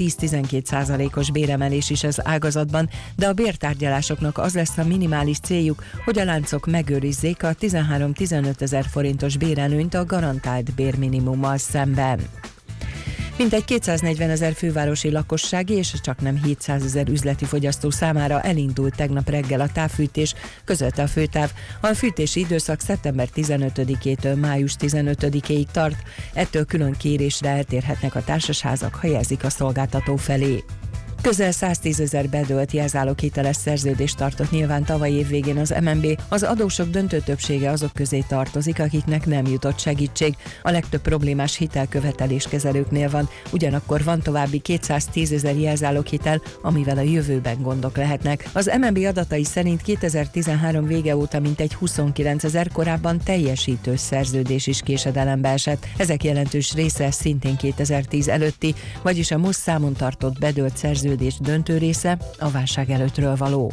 10-12 százalékos béremelés is az ágazatban, de a bértárgyalásoknak az lesz a minimális céljuk, hogy a láncok megőrizzék a 13-15 ezer forintos bérelőnyt a garantált bérminimummal szemben. Mintegy 240 ezer fővárosi lakossági és csak nem 700 ezer üzleti fogyasztó számára elindult tegnap reggel a távfűtés, közölte a főtáv. A fűtési időszak szeptember 15-től május 15-ig tart, ettől külön kérésre eltérhetnek a társasházak, ha jelzik a szolgáltató felé. Közel 110 ezer bedölt jelzáloghiteles szerződést tartott nyilván tavaly év végén az MNB. Az adósok döntő többsége azok közé tartozik, akiknek nem jutott segítség. A legtöbb problémás hitelkövetelés kezelőknél van, ugyanakkor van további 210 ezer jelzáloghitel, amivel a jövőben gondok lehetnek. Az MNB adatai szerint 2013 vége óta mintegy 29 ezer korábban teljesítő szerződés is késedelembe esett. Ezek jelentős része szintén 2010 előtti, vagyis a most számon tartott bedölt szerződés szerződés döntő része a válság előttről való.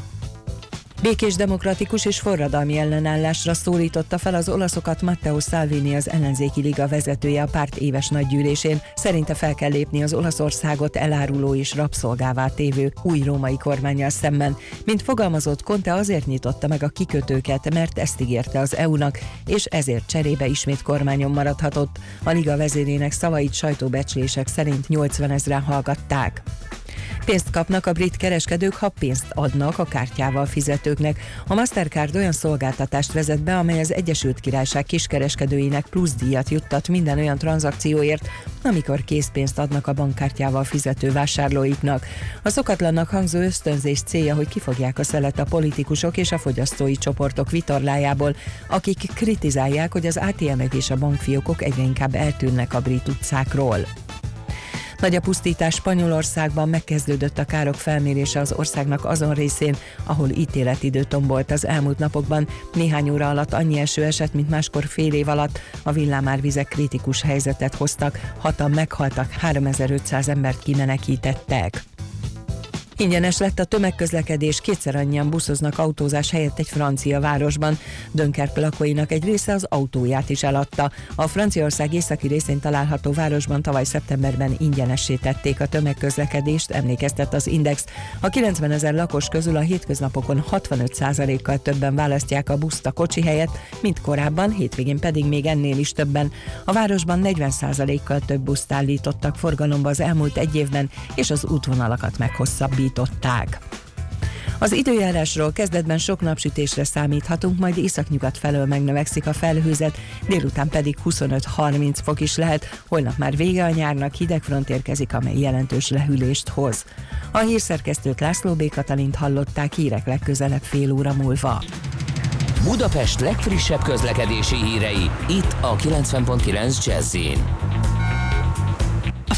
Békés demokratikus és forradalmi ellenállásra szólította fel az olaszokat Matteo Salvini, az ellenzéki liga vezetője a párt éves nagygyűlésén. Szerinte fel kell lépni az Olaszországot eláruló és rabszolgává tévő új római kormányjal szemben. Mint fogalmazott, Conte azért nyitotta meg a kikötőket, mert ezt ígérte az EU-nak, és ezért cserébe ismét kormányon maradhatott. A liga vezérének szavait sajtóbecslések szerint 80 ezeren hallgatták. Pénzt kapnak a brit kereskedők, ha pénzt adnak a kártyával fizetőknek. A Mastercard olyan szolgáltatást vezet be, amely az Egyesült Királyság kiskereskedőinek plusz díjat juttat minden olyan tranzakcióért, amikor készpénzt adnak a bankkártyával fizető vásárlóiknak. A szokatlannak hangzó ösztönzés célja, hogy kifogják a szelet a politikusok és a fogyasztói csoportok vitorlájából, akik kritizálják, hogy az ATM-ek és a bankfiókok egyre inkább eltűnnek a brit utcákról. Nagy a pusztítás Spanyolországban megkezdődött a károk felmérése az országnak azon részén, ahol ítéletidő tombolt az elmúlt napokban. Néhány óra alatt annyi eső esett, mint máskor fél év alatt. A villámárvizek kritikus helyzetet hoztak, hatan meghaltak, 3500 embert kimenekítettek. Ingyenes lett a tömegközlekedés, kétszer annyian buszoznak autózás helyett egy francia városban. Dönkerk lakóinak egy része az autóját is eladta. A Franciaország északi részén található városban tavaly szeptemberben ingyenessé tették a tömegközlekedést, emlékeztet az Index. A 90 ezer lakos közül a hétköznapokon 65%-kal többen választják a buszt a kocsi helyett, mint korábban, hétvégén pedig még ennél is többen. A városban 40%-kal több buszt állítottak forgalomba az elmúlt egy évben, és az útvonalakat meghosszabbít indították. Az időjárásról kezdetben sok napsütésre számíthatunk, majd északnyugat felől megnövekszik a felhőzet, délután pedig 25-30 fok is lehet, holnap már vége a nyárnak, hideg front érkezik, amely jelentős lehűlést hoz. A hírszerkesztőt László B. Katalint hallották hírek legközelebb fél óra múlva. Budapest legfrissebb közlekedési hírei, itt a 90.9 jazz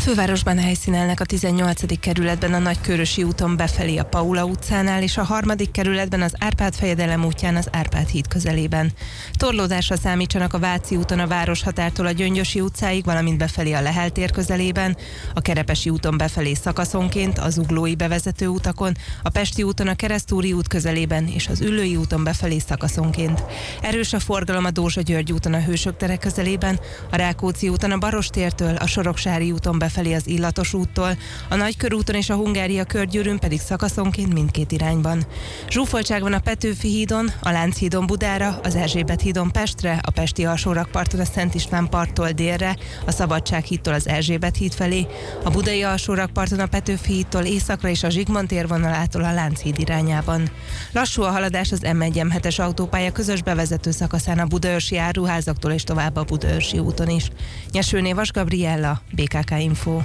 fővárosban helyszínelnek a 18. kerületben a Nagykörösi úton befelé a Paula utcánál, és a harmadik kerületben az Árpád fejedelem útján az Árpád híd közelében. Torlódásra számítsanak a Váci úton a Városhatártól a Gyöngyösi utcáig, valamint befelé a Lehel tér közelében, a Kerepesi úton befelé szakaszonként, az Uglói bevezető utakon, a Pesti úton a Keresztúri út közelében és az Üllői úton befelé szakaszonként. Erős a forgalom a Dózsa György úton a Hősök tere közelében, a Rákóczi úton a Barostértől, a Soroksári úton befelé befelé az Illatos úttól, a Nagykörúton és a Hungária körgyűrűn pedig szakaszonként mindkét irányban. Zsúfoltság van a Petőfi hídon, a Lánchídon Budára, az Erzsébet hídon Pestre, a Pesti alsórakparton a Szent István parttól délre, a Szabadság hídtól az Erzsébet híd felé, a Budai alsórakparton a Petőfi hídtól északra és a Zsigmond térvonalától a Lánchíd irányában. Lassú a haladás az M1-M7-es autópálya közös bevezető szakaszán a Budaörsi áruházaktól és tovább a Budaörsi úton is. Nyesőné Vas Gabriella, BKK Info. Info.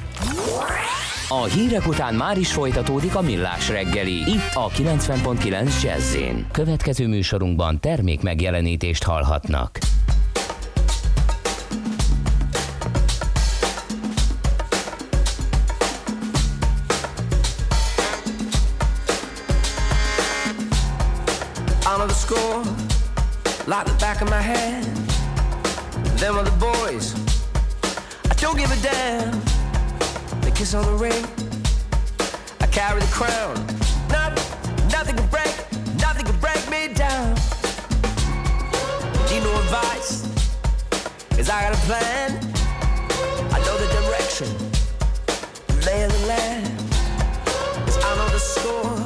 A hírek után már is folytatódik a millás reggeli. Itt a 90.9 jazz Következő műsorunkban termék megjelenítést hallhatnak. Know the score like the back of my hand. Them are the boys. I don't give a damn. Kiss on the ring. I carry the crown. Nothing, nothing can break, nothing can break me down. Need no advice, cause I got a plan. I know the direction. lay of the land. Cause I know the score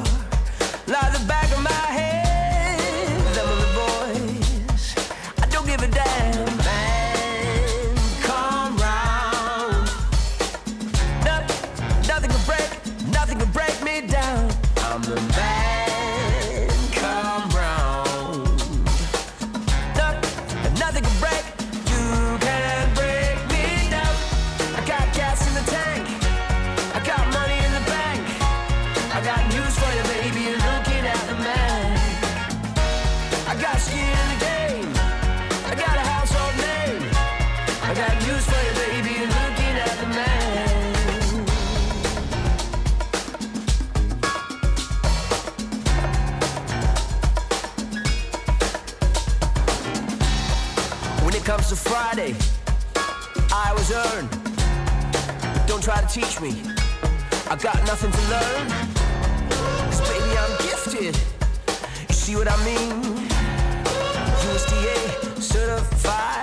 like the back teach me. I got nothing to learn. Cause baby, I'm gifted. You see what I mean? USDA certified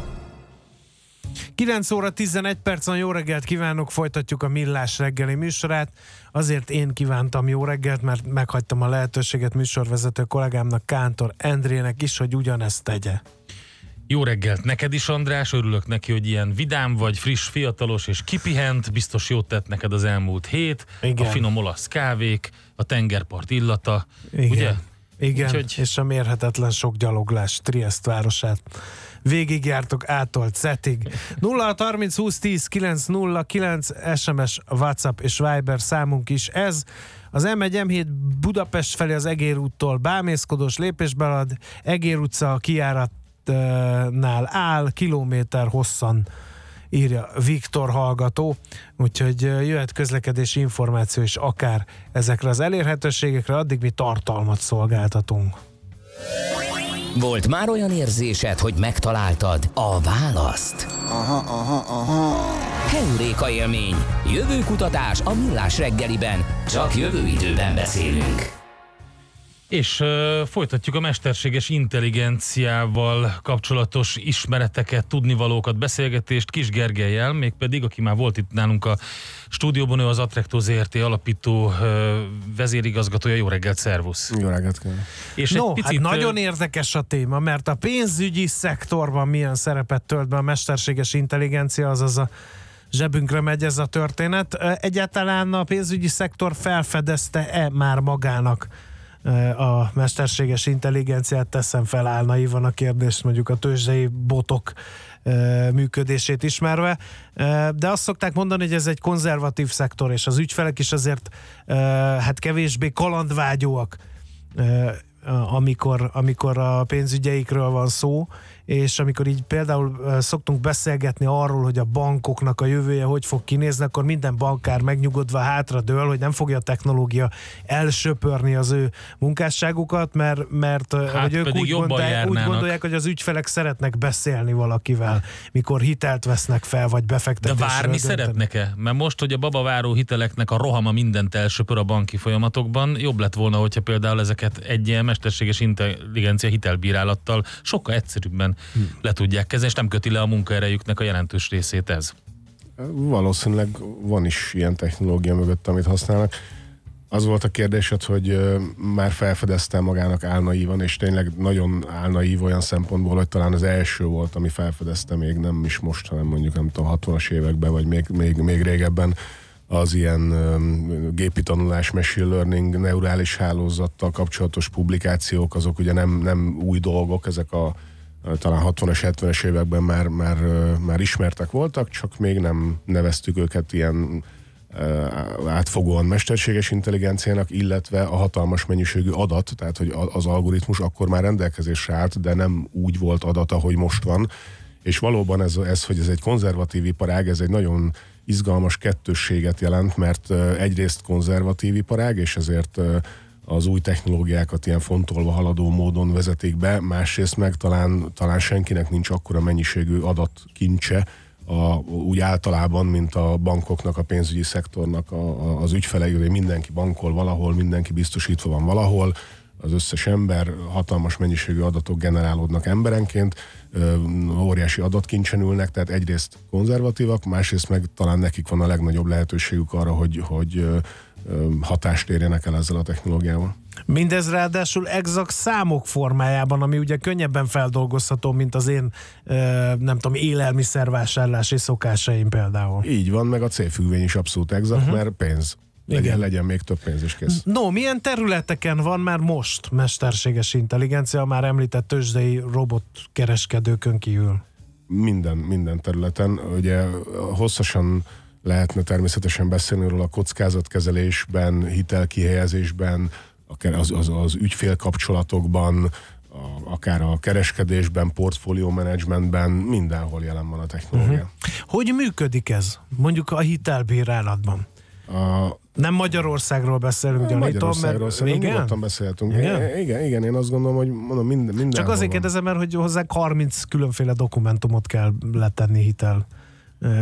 9 óra 11 percen jó reggelt kívánok, folytatjuk a Millás reggeli műsorát. Azért én kívántam jó reggelt, mert meghagytam a lehetőséget műsorvezető kollégámnak, Kántor Endrének is, hogy ugyanezt tegye. Jó reggelt neked is, András, örülök neki, hogy ilyen vidám vagy, friss, fiatalos és kipihent, biztos jót tett neked az elmúlt hét, Igen. a finom olasz kávék, a tengerpart illata, Igen. ugye? Igen, Úgyhogy- és a mérhetetlen sok gyaloglás Triest városát. Végigjártok ától Cetig. 0 30 20 10 9 0 9 SMS, WhatsApp és Viber számunk is ez. Az M1 M7 Budapest felé az Egér úttól bámészkodós lépésben ad, Egér utca a kijáratnál áll, kilométer hosszan írja Viktor hallgató, úgyhogy jöhet közlekedési információ is akár ezekre az elérhetőségekre, addig mi tartalmat szolgáltatunk. Volt már olyan érzésed, hogy megtaláltad a választ? Aha, aha, aha. Heuréka élmény. Jövőkutatás a millás reggeliben. Csak jövő időben beszélünk. És uh, folytatjuk a mesterséges intelligenciával kapcsolatos ismereteket, tudnivalókat, beszélgetést Kis Gergelyel, mégpedig, aki már volt itt nálunk a stúdióban, ő az Attrecto ZRT alapító uh, vezérigazgatója. Jó reggelt, szervusz! Jó reggelt. És No, egy picit, hát nagyon érdekes a téma, mert a pénzügyi szektorban milyen szerepet tölt be a mesterséges intelligencia, azaz a zsebünkre megy ez a történet. Egyáltalán a pénzügyi szektor felfedezte-e már magának a mesterséges intelligenciát? Teszem fel áll naívan a kérdést, mondjuk a tőzsdei botok működését ismerve, de azt szokták mondani, hogy ez egy konzervatív szektor, és az ügyfelek is azért hát kevésbé kalandvágyóak amikor, amikor a pénzügyeikről van szó, és amikor így például szoktunk beszélgetni arról, hogy a bankoknak a jövője hogy fog kinézni, akkor minden bankár megnyugodva hátra dől, hogy nem fogja a technológia elsöpörni az ő munkásságukat, mert, mert hát hogy ők úgy, gondolják, úgy gondolják, hogy az ügyfelek szeretnek beszélni valakivel, mikor hitelt vesznek fel, vagy de befektetésről várni döntenek. szeretnek-e? Mert most, hogy a babaváró hiteleknek a rohama mindent elsöpör a banki folyamatokban, jobb lett volna, hogyha például ezeket egy ilyen mesterséges intelligencia hitelbírálattal sokkal egyszerűbben Hm. le tudják kezelni, és nem köti le a munkaerejüknek a jelentős részét ez. Valószínűleg van is ilyen technológia mögött, amit használnak. Az volt a kérdésed, hogy már felfedezte magának álnaívan, és tényleg nagyon álnaív olyan szempontból, hogy talán az első volt, ami felfedezte még nem is most, hanem mondjuk nem tudom, 60-as években, vagy még, még, még régebben az ilyen gépi tanulás, machine learning, neurális hálózattal kapcsolatos publikációk, azok ugye nem, nem új dolgok, ezek a talán 60-as, 70-es években már, már, már ismertek voltak, csak még nem neveztük őket ilyen átfogóan mesterséges intelligenciának, illetve a hatalmas mennyiségű adat, tehát hogy az algoritmus akkor már rendelkezésre állt, de nem úgy volt adat, ahogy most van. És valóban ez, ez hogy ez egy konzervatív iparág, ez egy nagyon izgalmas kettősséget jelent, mert egyrészt konzervatív iparág, és ezért az új technológiákat ilyen fontolva haladó módon vezetik be, másrészt meg talán, talán senkinek nincs akkora mennyiségű adatkincse, a, úgy általában, mint a bankoknak, a pénzügyi szektornak a, a, az ügyfelei, hogy mindenki bankol valahol, mindenki biztosítva van valahol, az összes ember, hatalmas mennyiségű adatok generálódnak emberenként, ö, óriási adatkincsen ülnek, tehát egyrészt konzervatívak, másrészt meg talán nekik van a legnagyobb lehetőségük arra, hogy, hogy hatást érjenek el ezzel a technológiával. Mindez ráadásul exakt számok formájában, ami ugye könnyebben feldolgozható, mint az én nem tudom, élelmiszervásárlási szokásaim például. Így van, meg a célfüggvény is abszolút exakt, uh-huh. mert pénz. Legyen, Igen. legyen még több pénz is kész. No, milyen területeken van már most mesterséges intelligencia, már említett tőzsdei robotkereskedőkön kívül? Minden, minden területen. Ugye hosszasan lehetne természetesen beszélni róla a kockázatkezelésben, hitelkihelyezésben, az, az, az ügyfélkapcsolatokban, a, akár a kereskedésben, portfólió menedzsmentben, mindenhol jelen van a technológia. Uh-huh. Hogy működik ez? Mondjuk a hitelbírálatban. A, nem Magyarországról beszélünk gyanítom, Magyarországról mert igen? nyugodtan. Igen? igen? igen, én azt gondolom, hogy mondom, minden, minden Csak azért kérdezem, mert hogy hozzá 30 különféle dokumentumot kell letenni hitel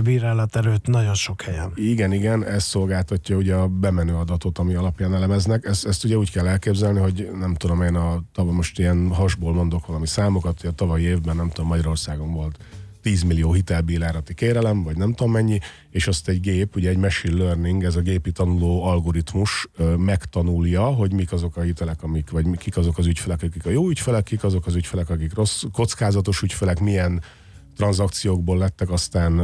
bírálaterőt nagyon sok helyen. Igen, igen, ez szolgáltatja ugye a bemenő adatot, ami alapján elemeznek. Ezt, ezt ugye úgy kell elképzelni, hogy nem tudom én, a, tavaly most ilyen hasból mondok valami számokat, hogy a tavalyi évben nem tudom, Magyarországon volt 10 millió hitelbírálati kérelem, vagy nem tudom mennyi, és azt egy gép, ugye egy machine learning, ez a gépi tanuló algoritmus megtanulja, hogy mik azok a hitelek, amik, vagy kik azok az ügyfelek, akik a jó ügyfelek, kik azok az ügyfelek, akik rossz, kockázatos ügyfelek, milyen tranzakciókból lettek aztán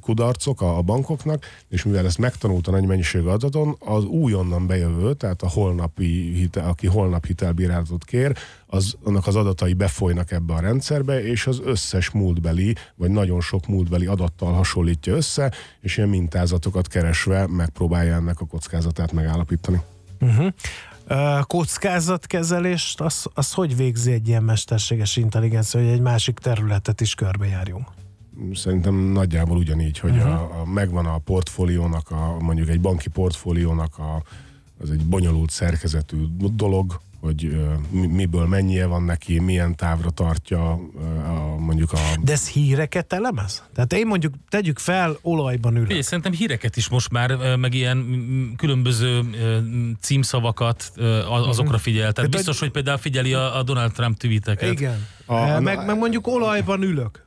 kudarcok a, bankoknak, és mivel ezt megtanulta nagy mennyiségű adaton, az újonnan bejövő, tehát a holnapi hitel, aki holnap hitelbírálatot kér, az, annak az adatai befolynak ebbe a rendszerbe, és az összes múltbeli, vagy nagyon sok múltbeli adattal hasonlítja össze, és ilyen mintázatokat keresve megpróbálja ennek a kockázatát megállapítani. Uh-huh kockázatkezelést, az, az hogy végzi egy ilyen mesterséges intelligencia, hogy egy másik területet is körbejárjunk? Szerintem nagyjából ugyanígy, hogy uh-huh. a, a, megvan a portfóliónak, a, mondjuk egy banki portfóliónak a, az egy bonyolult szerkezetű dolog, hogy miből mennyie van neki, milyen távra tartja a, mondjuk a... De ez híreket elemez? Tehát én mondjuk tegyük fel, olajban ülök. Én szerintem híreket is most már, meg ilyen különböző címszavakat azokra mhm. figyel. Tehát biztos, hogy például figyeli a Donald Trump tweeteket. Igen. A, meg, meg mondjuk olajban ülök.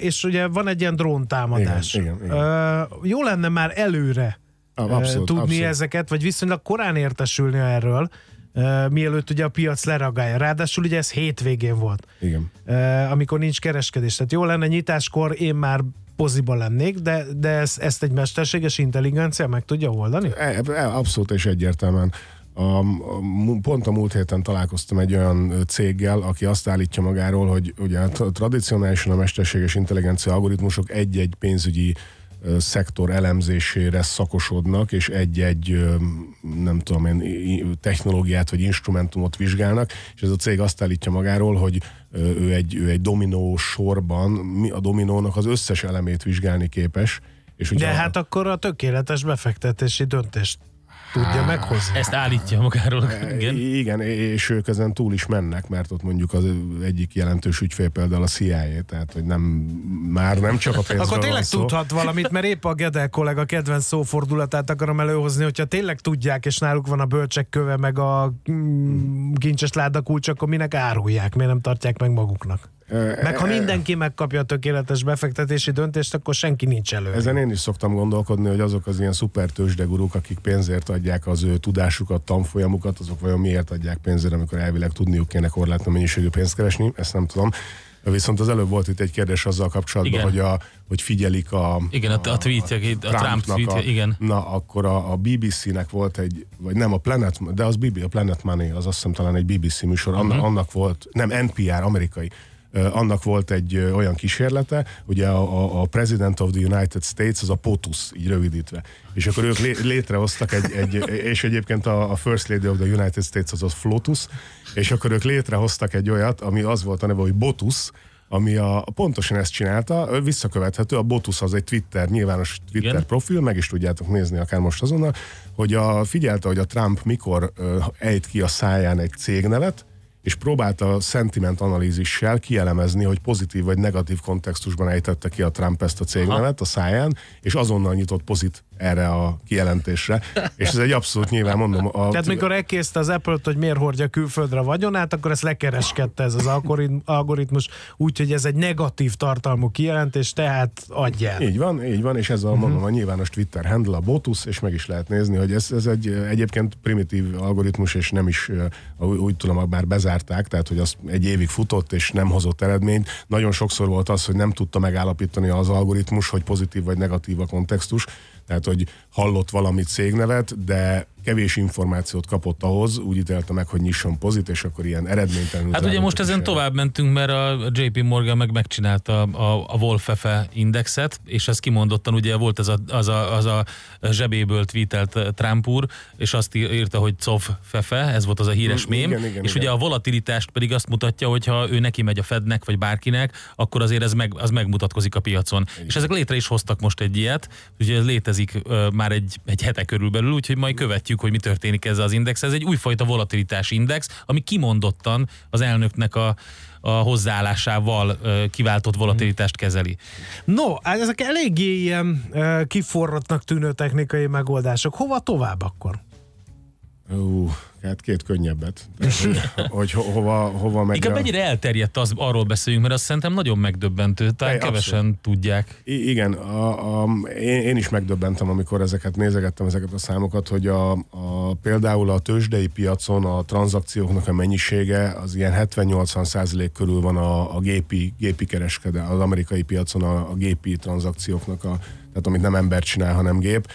És ugye van egy ilyen dróntámadás. Igen, igen, igen. Jó lenne már előre abszolút, tudni abszolút. ezeket, vagy viszonylag korán értesülni erről, Uh, mielőtt ugye a piac leragálja. Ráadásul ugye ez hétvégén volt. Igen. Uh, amikor nincs kereskedés. Tehát jó lenne nyitáskor én már poziba lennék, de, de ezt, ezt egy mesterséges intelligencia meg tudja oldani? E, e, abszolút és egyértelműen. A, a, pont a múlt héten találkoztam egy olyan céggel, aki azt állítja magáról, hogy ugye tradicionálisan a mesterséges intelligencia algoritmusok egy-egy pénzügyi szektor elemzésére szakosodnak, és egy-egy, nem tudom én, technológiát vagy instrumentumot vizsgálnak, és ez a cég azt állítja magáról, hogy ő egy, ő egy dominó sorban, a dominónak az összes elemét vizsgálni képes. És ugye De a... hát akkor a tökéletes befektetési döntést tudja meghozni. Ezt állítja magáról. Igen. igen, és ők ezen túl is mennek, mert ott mondjuk az egyik jelentős ügyfél például a CIA, tehát hogy nem, már nem csak a pénzről Akkor tényleg szó. tudhat valamit, mert épp a Gedel kollega kedvenc szófordulatát akarom előhozni, hogyha tényleg tudják, és náluk van a bölcsek köve, meg a mm, kincses ládakulcs, akkor minek árulják, miért nem tartják meg maguknak? Meg ha mindenki megkapja a tökéletes befektetési döntést, akkor senki nincs elő. Ezen én is szoktam gondolkodni, hogy azok az ilyen szuper tőzsdeguruk, akik pénzért adják az ő tudásukat, tanfolyamukat, azok vajon miért adják pénzért, amikor elvileg tudniuk kéne korlátlan mennyiségű pénzt keresni, ezt nem tudom. Viszont az előbb volt itt egy kérdés azzal kapcsolatban, igen. hogy, a, hogy figyelik a... Igen, a, a tweetjek, a, a Trump tweetje, igen. Na, akkor a, a BBC-nek volt egy, vagy nem a Planet, de az BB, a Planet Money, az azt hiszem talán egy BBC műsor, uh-huh. annak, annak volt, nem NPR, amerikai, annak volt egy olyan kísérlete, ugye a, a, President of the United States, az a POTUS, így rövidítve. És akkor ők lé, létrehoztak egy, egy és egyébként a, a First Lady of the United States az a FLOTUS, és akkor ők létrehoztak egy olyat, ami az volt a neve, hogy BOTUS, ami a, pontosan ezt csinálta, visszakövethető, a Botus az egy Twitter, nyilvános Twitter Igen. profil, meg is tudjátok nézni akár most azonnal, hogy a, figyelte, hogy a Trump mikor ö, ejt ki a száján egy cégnevet, és próbálta a sentiment analízissel kielemezni, hogy pozitív vagy negatív kontextusban ejtette ki a Trump ezt a cégnevet a száján, és azonnal nyitott pozit erre a kijelentésre. És ez egy abszolút nyilván mondom. A, Tehát mikor elkészte az apple hogy miért hordja külföldre a vagyonát, akkor ezt lekereskedte ez az algoritmus, úgyhogy ez egy negatív tartalmú kijelentés, tehát adja. Így van, így van, és ez a, uh-huh. mondom, a nyilvános Twitter handle, a Botus, és meg is lehet nézni, hogy ez, ez egy egyébként primitív algoritmus, és nem is, úgy tudom, már bezárták, tehát hogy az egy évig futott, és nem hozott eredményt. Nagyon sokszor volt az, hogy nem tudta megállapítani az algoritmus, hogy pozitív vagy negatív a kontextus, tehát hogy hallott valamit cégnevet, de kevés információt kapott ahhoz, úgy ítélte meg, hogy nyisson pozit, és akkor ilyen eredménytelenül. Hát ugye most ezen el. tovább mentünk, mert a JP Morgan meg megcsinálta a, a Wolfefe indexet, és ez kimondottan ugye volt ez a, az, a, az a zsebéből tweetelt Trump úr, és azt írta, hogy COV Fefe, ez volt az a híres mém, igen, igen, és igen. ugye a volatilitást pedig azt mutatja, hogy ha ő neki megy a Fednek, vagy bárkinek, akkor azért ez meg, az megmutatkozik a piacon. Igen. És ezek létre is hoztak most egy ilyet, ugye ez létezik uh, már egy, egy hete körülbelül, úgyhogy majd követjük hogy mi történik ezzel az index. Ez egy újfajta volatilitás index, ami kimondottan az elnöknek a, a hozzáállásával kiváltott volatilitást kezeli. No, hát ezek eléggé ilyen kiforrottnak tűnő technikai megoldások. Hova tovább akkor? Uh, hát két könnyebbet. Hogy, hogy ho, hova, hova megy Inkább a... mennyire elterjedt, az, arról beszéljünk, mert azt szerintem nagyon megdöbbentő, talán kevesen abszolút. tudják. I- igen, a, a, én, én is megdöbbentem, amikor ezeket nézegettem, ezeket a számokat, hogy a, a, például a tőzsdei piacon a tranzakcióknak a mennyisége az ilyen 70-80 százalék körül van a, a gépi, gépi kereskedő, az amerikai piacon a, a gépi tranzakcióknak, a, tehát amit nem ember csinál, hanem gép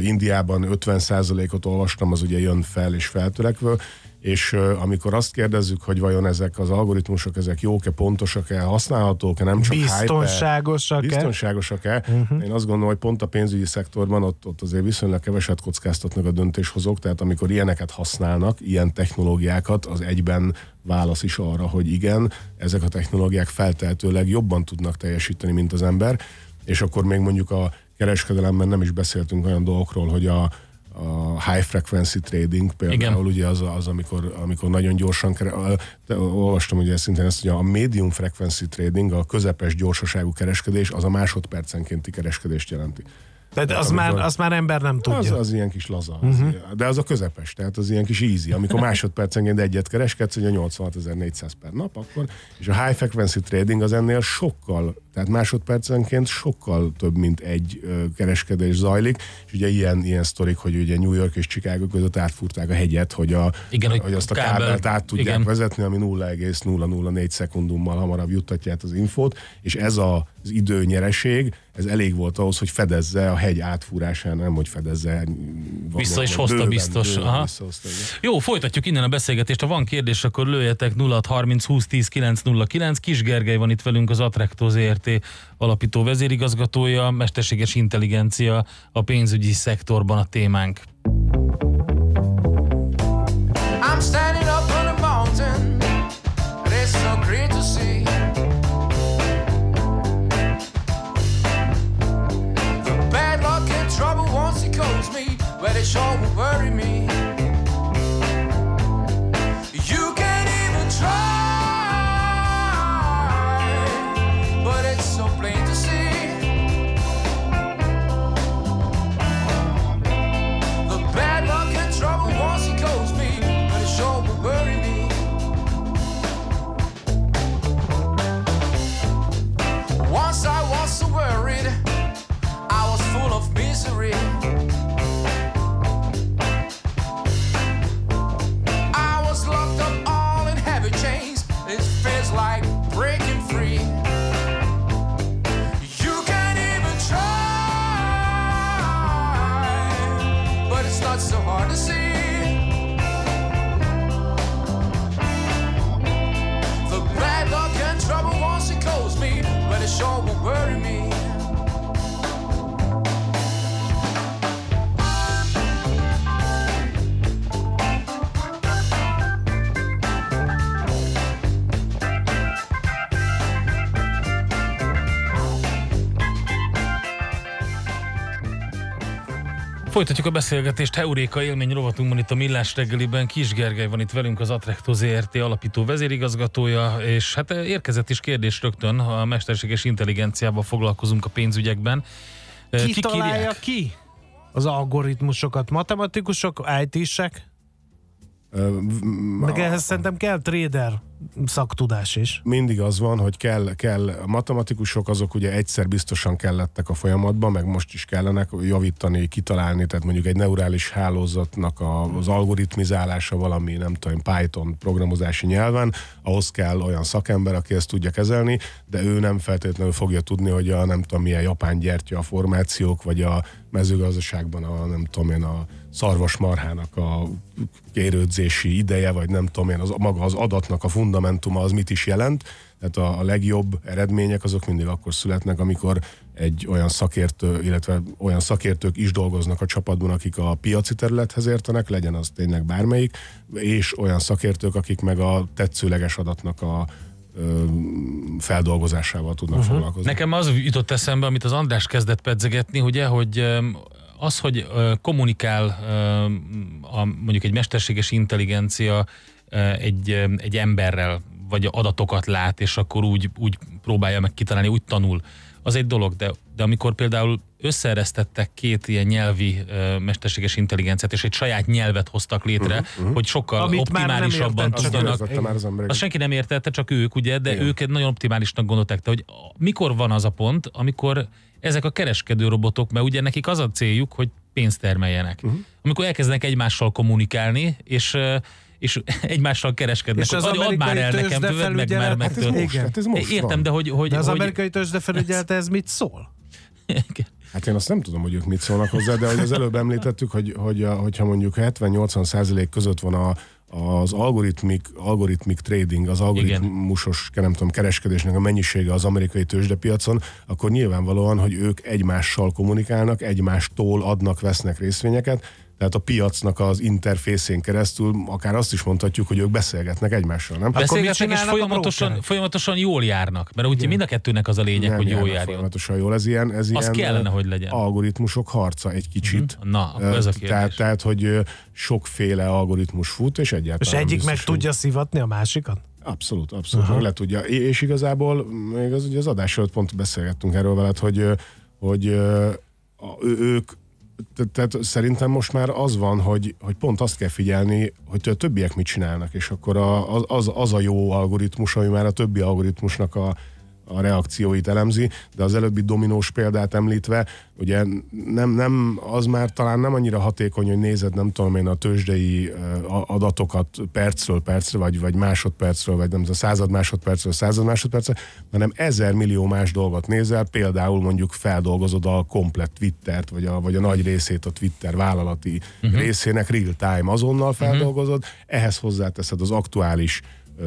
Indiában 50%-ot olvastam, az ugye jön fel és feltörekvő, és amikor azt kérdezzük, hogy vajon ezek az algoritmusok, ezek jók-e, pontosak-e, használhatók-e, nem csak biztonságosak-e, biztonságosak-e, uh-huh. én azt gondolom, hogy pont a pénzügyi szektorban ott, ott azért viszonylag keveset kockáztatnak a döntéshozók, tehát amikor ilyeneket használnak, ilyen technológiákat, az egyben válasz is arra, hogy igen, ezek a technológiák feltehetőleg jobban tudnak teljesíteni, mint az ember, és akkor még mondjuk a kereskedelemben nem is beszéltünk olyan dolgokról, hogy a, a high frequency trading például Igen. ugye az, az amikor, amikor nagyon gyorsan kere, olvastam ugye szintén ezt, hogy a medium frequency trading, a közepes gyorsaságú kereskedés, az a másodpercenkénti kereskedést jelenti. Tehát az, amikor, már, az már ember nem tudja. Az, az ilyen kis laza. Az uh-huh. De az a közepes, tehát az ilyen kis easy. Amikor másodpercenként egyet kereskedsz, ugye 86.400 per nap, akkor, és a high frequency trading az ennél sokkal, tehát másodpercenként sokkal több, mint egy kereskedés zajlik, és ugye ilyen, ilyen sztorik, hogy ugye New York és Chicago között átfúrták a hegyet, hogy, a, igen, hogy, hogy azt a kábel, kábelt át tudják igen. vezetni, ami 0,004 szekundummal hamarabb juttatja át az infót, és ez a, az időnyereség, ez elég volt ahhoz, hogy fedezze a hegy átfúrásán, nem hogy fedezze. Vissza is hozta bőven, biztos. Bőven Aha. Jó, folytatjuk innen a beszélgetést. Ha van kérdés, akkor lőjetek 0630 20 10 909. Kis Gergely van itt velünk, az Attracto ZRT alapító vezérigazgatója, mesterséges intelligencia a pénzügyi szektorban a témánk. Folytatjuk a beszélgetést Heuréka élmény rovatunkban itt a Millás reggeliben. Kis Gergely van itt velünk, az Atrecto ZRT alapító vezérigazgatója, és hát érkezett is kérdés rögtön, a mesterséges intelligenciával foglalkozunk a pénzügyekben. Ki Kik találja írják? ki az algoritmusokat? Matematikusok, IT-sek? Meg ehhez szerintem kell trader szaktudás is. Mindig az van, hogy kell, kell a matematikusok, azok ugye egyszer biztosan kellettek a folyamatban, meg most is kellenek javítani, kitalálni, tehát mondjuk egy neurális hálózatnak a, az algoritmizálása valami, nem tudom, Python programozási nyelven, ahhoz kell olyan szakember, aki ezt tudja kezelni, de ő nem feltétlenül fogja tudni, hogy a nem tudom milyen japán gyertya a formációk, vagy a mezőgazdaságban a nem tudom én a szarvasmarhának a kérődzési ideje, vagy nem tudom én, az, maga az adatnak a fundamentuma az mit is jelent. Tehát a, a legjobb eredmények azok mindig akkor születnek, amikor egy olyan szakértő, illetve olyan szakértők is dolgoznak a csapatban, akik a piaci területhez értenek, legyen az tényleg bármelyik, és olyan szakértők, akik meg a tetszőleges adatnak a feldolgozásával tudnak uh-huh. foglalkozni. Nekem az jutott eszembe, amit az András kezdett pedzegetni, ugye, hogy az, hogy kommunikál a, mondjuk egy mesterséges intelligencia egy, egy emberrel, vagy adatokat lát, és akkor úgy, úgy próbálja meg kitalálni, úgy tanul, az egy dolog, de, de amikor például összeeresztettek két ilyen nyelvi uh, mesterséges intelligenciát, és egy saját nyelvet hoztak létre, uh-huh, uh-huh. hogy sokkal Amit optimálisabban tudjanak. Az azt senki nem értette, csak ők, ugye, de Igen. ők nagyon optimálisnak gondolták, de hogy mikor van az a pont, amikor ezek a kereskedő robotok, mert ugye nekik az a céljuk, hogy pénzt termeljenek. Uh-huh. Amikor elkezdenek egymással kommunikálni, és és egymással kereskednek. És az hogy ad már el nekem tőled, meg már meg hát ez hát ez most Értem, van. de hogy... hogy de az hogy, amerikai tőzsdefelügyelete ez mit szól? Hát én azt nem tudom, hogy ők mit szólnak hozzá, de hogy az előbb említettük, hogy, hogy hogyha mondjuk 70-80 százalék között van a, az algoritmik, algoritmik trading, az algoritmusos nem tudom, kereskedésnek a mennyisége az amerikai tőzsdepiacon, akkor nyilvánvalóan, hogy ők egymással kommunikálnak, egymástól adnak, vesznek részvényeket, tehát a piacnak az interfészén keresztül akár azt is mondhatjuk, hogy ők beszélgetnek egymással, nem? Beszélgetnek és folyamatosan, folyamatosan jól járnak, mert úgy mind a kettőnek az a lényeg, nem hogy jól járjon. Folyamatosan jól, ez ilyen, ez az ilyen kellene, hogy legyen. algoritmusok harca egy kicsit. Uh-huh. Na, akkor ez a kérdés. Tehát, tehát, hogy sokféle algoritmus fut, és egyáltalán És egyik meg tudja szivatni a másikat? Abszolút, abszolút, uh-huh. le tudja. És igazából még az, ugye az adás előtt pont beszélgettünk erről veled, hogy, hogy ők tehát szerintem most már az van, hogy, hogy pont azt kell figyelni, hogy a többiek mit csinálnak, és akkor a, az, az a jó algoritmus, ami már a többi algoritmusnak a, a reakcióit elemzi, de az előbbi dominós példát említve, ugye nem, nem, az már talán nem annyira hatékony, hogy nézed, nem tudom én, a tőzsdei adatokat percről percre, vagy, vagy másodpercről, vagy nem tudom, század másodpercről, század másodpercről, hanem ezer millió más dolgot nézel, például mondjuk feldolgozod a komplet Twittert, vagy a, vagy a nagy részét a Twitter vállalati uh-huh. részének real time, azonnal mhm. feldolgozod, uh-huh. ehhez hozzáteszed az aktuális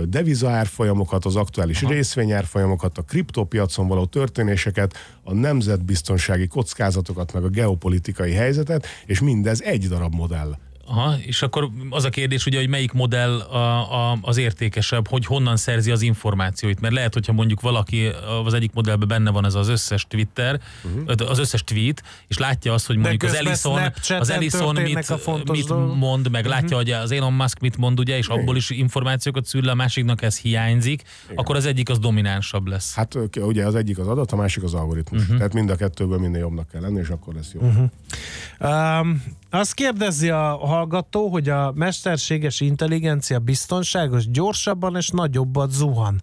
devizaárfolyamokat, az aktuális Aha. részvényárfolyamokat, a kriptopiacon való történéseket, a nemzetbiztonsági kockázatokat, meg a geopolitikai helyzetet, és mindez egy darab modell. Aha, és akkor az a kérdés ugye, hogy melyik modell a, a, az értékesebb, hogy honnan szerzi az információit, mert lehet, hogyha mondjuk valaki az egyik modellben benne van ez az összes Twitter, uh-huh. az összes tweet, és látja azt, hogy mondjuk az Ellison, az Ellison mit, mit mond, meg uh-huh. látja, hogy az Elon Musk mit mond, ugye, és abból is információkat szül le, a másiknak ez hiányzik, Igen. akkor az egyik az dominánsabb lesz. Hát ugye az egyik az adat, a másik az algoritmus. Uh-huh. Tehát mind a kettőből minél jobbnak kell lenni, és akkor lesz jó. Uh-huh. Um, azt kérdezi a hallgató, hogy a mesterséges intelligencia biztonságos, gyorsabban és nagyobbat zuhan.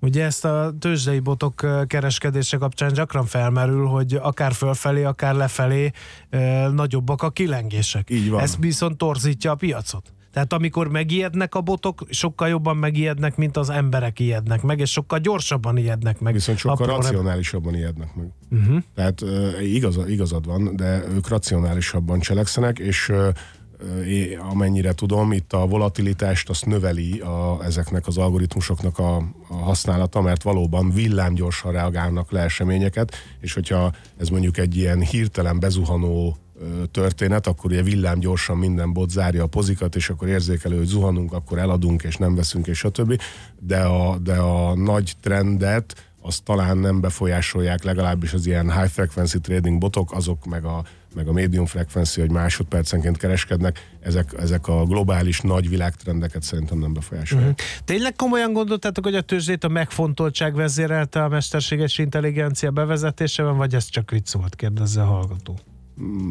Ugye ezt a tőzsdei botok kereskedése kapcsán gyakran felmerül, hogy akár fölfelé, akár lefelé e, nagyobbak a kilengések. Így van. Ez viszont torzítja a piacot. Tehát amikor megijednek a botok, sokkal jobban megijednek, mint az emberek ijednek meg, és sokkal gyorsabban ijednek meg. Viszont sokkal Apró racionálisabban ijednek meg. Uh-huh. Tehát uh, igaz, igazad van, de ők racionálisabban cselekszenek, és amennyire tudom, itt a volatilitást azt növeli a, ezeknek az algoritmusoknak a, a használata, mert valóban villámgyorsan reagálnak le eseményeket, és hogyha ez mondjuk egy ilyen hirtelen bezuhanó történet, akkor ugye villám gyorsan minden bot zárja a pozikat, és akkor érzékelő, hogy zuhanunk, akkor eladunk, és nem veszünk, és stb. De a, de a nagy trendet azt talán nem befolyásolják, legalábbis az ilyen high frequency trading botok, azok meg a meg a medium frequency, hogy másodpercenként kereskednek, ezek, ezek a globális nagy világtrendeket szerintem nem befolyásolják. Uh-huh. Tényleg komolyan gondoltátok, hogy a tőzsdét a megfontoltság vezérelte a mesterséges intelligencia bevezetésében, vagy ez csak vicc volt, kérdezze a hallgató?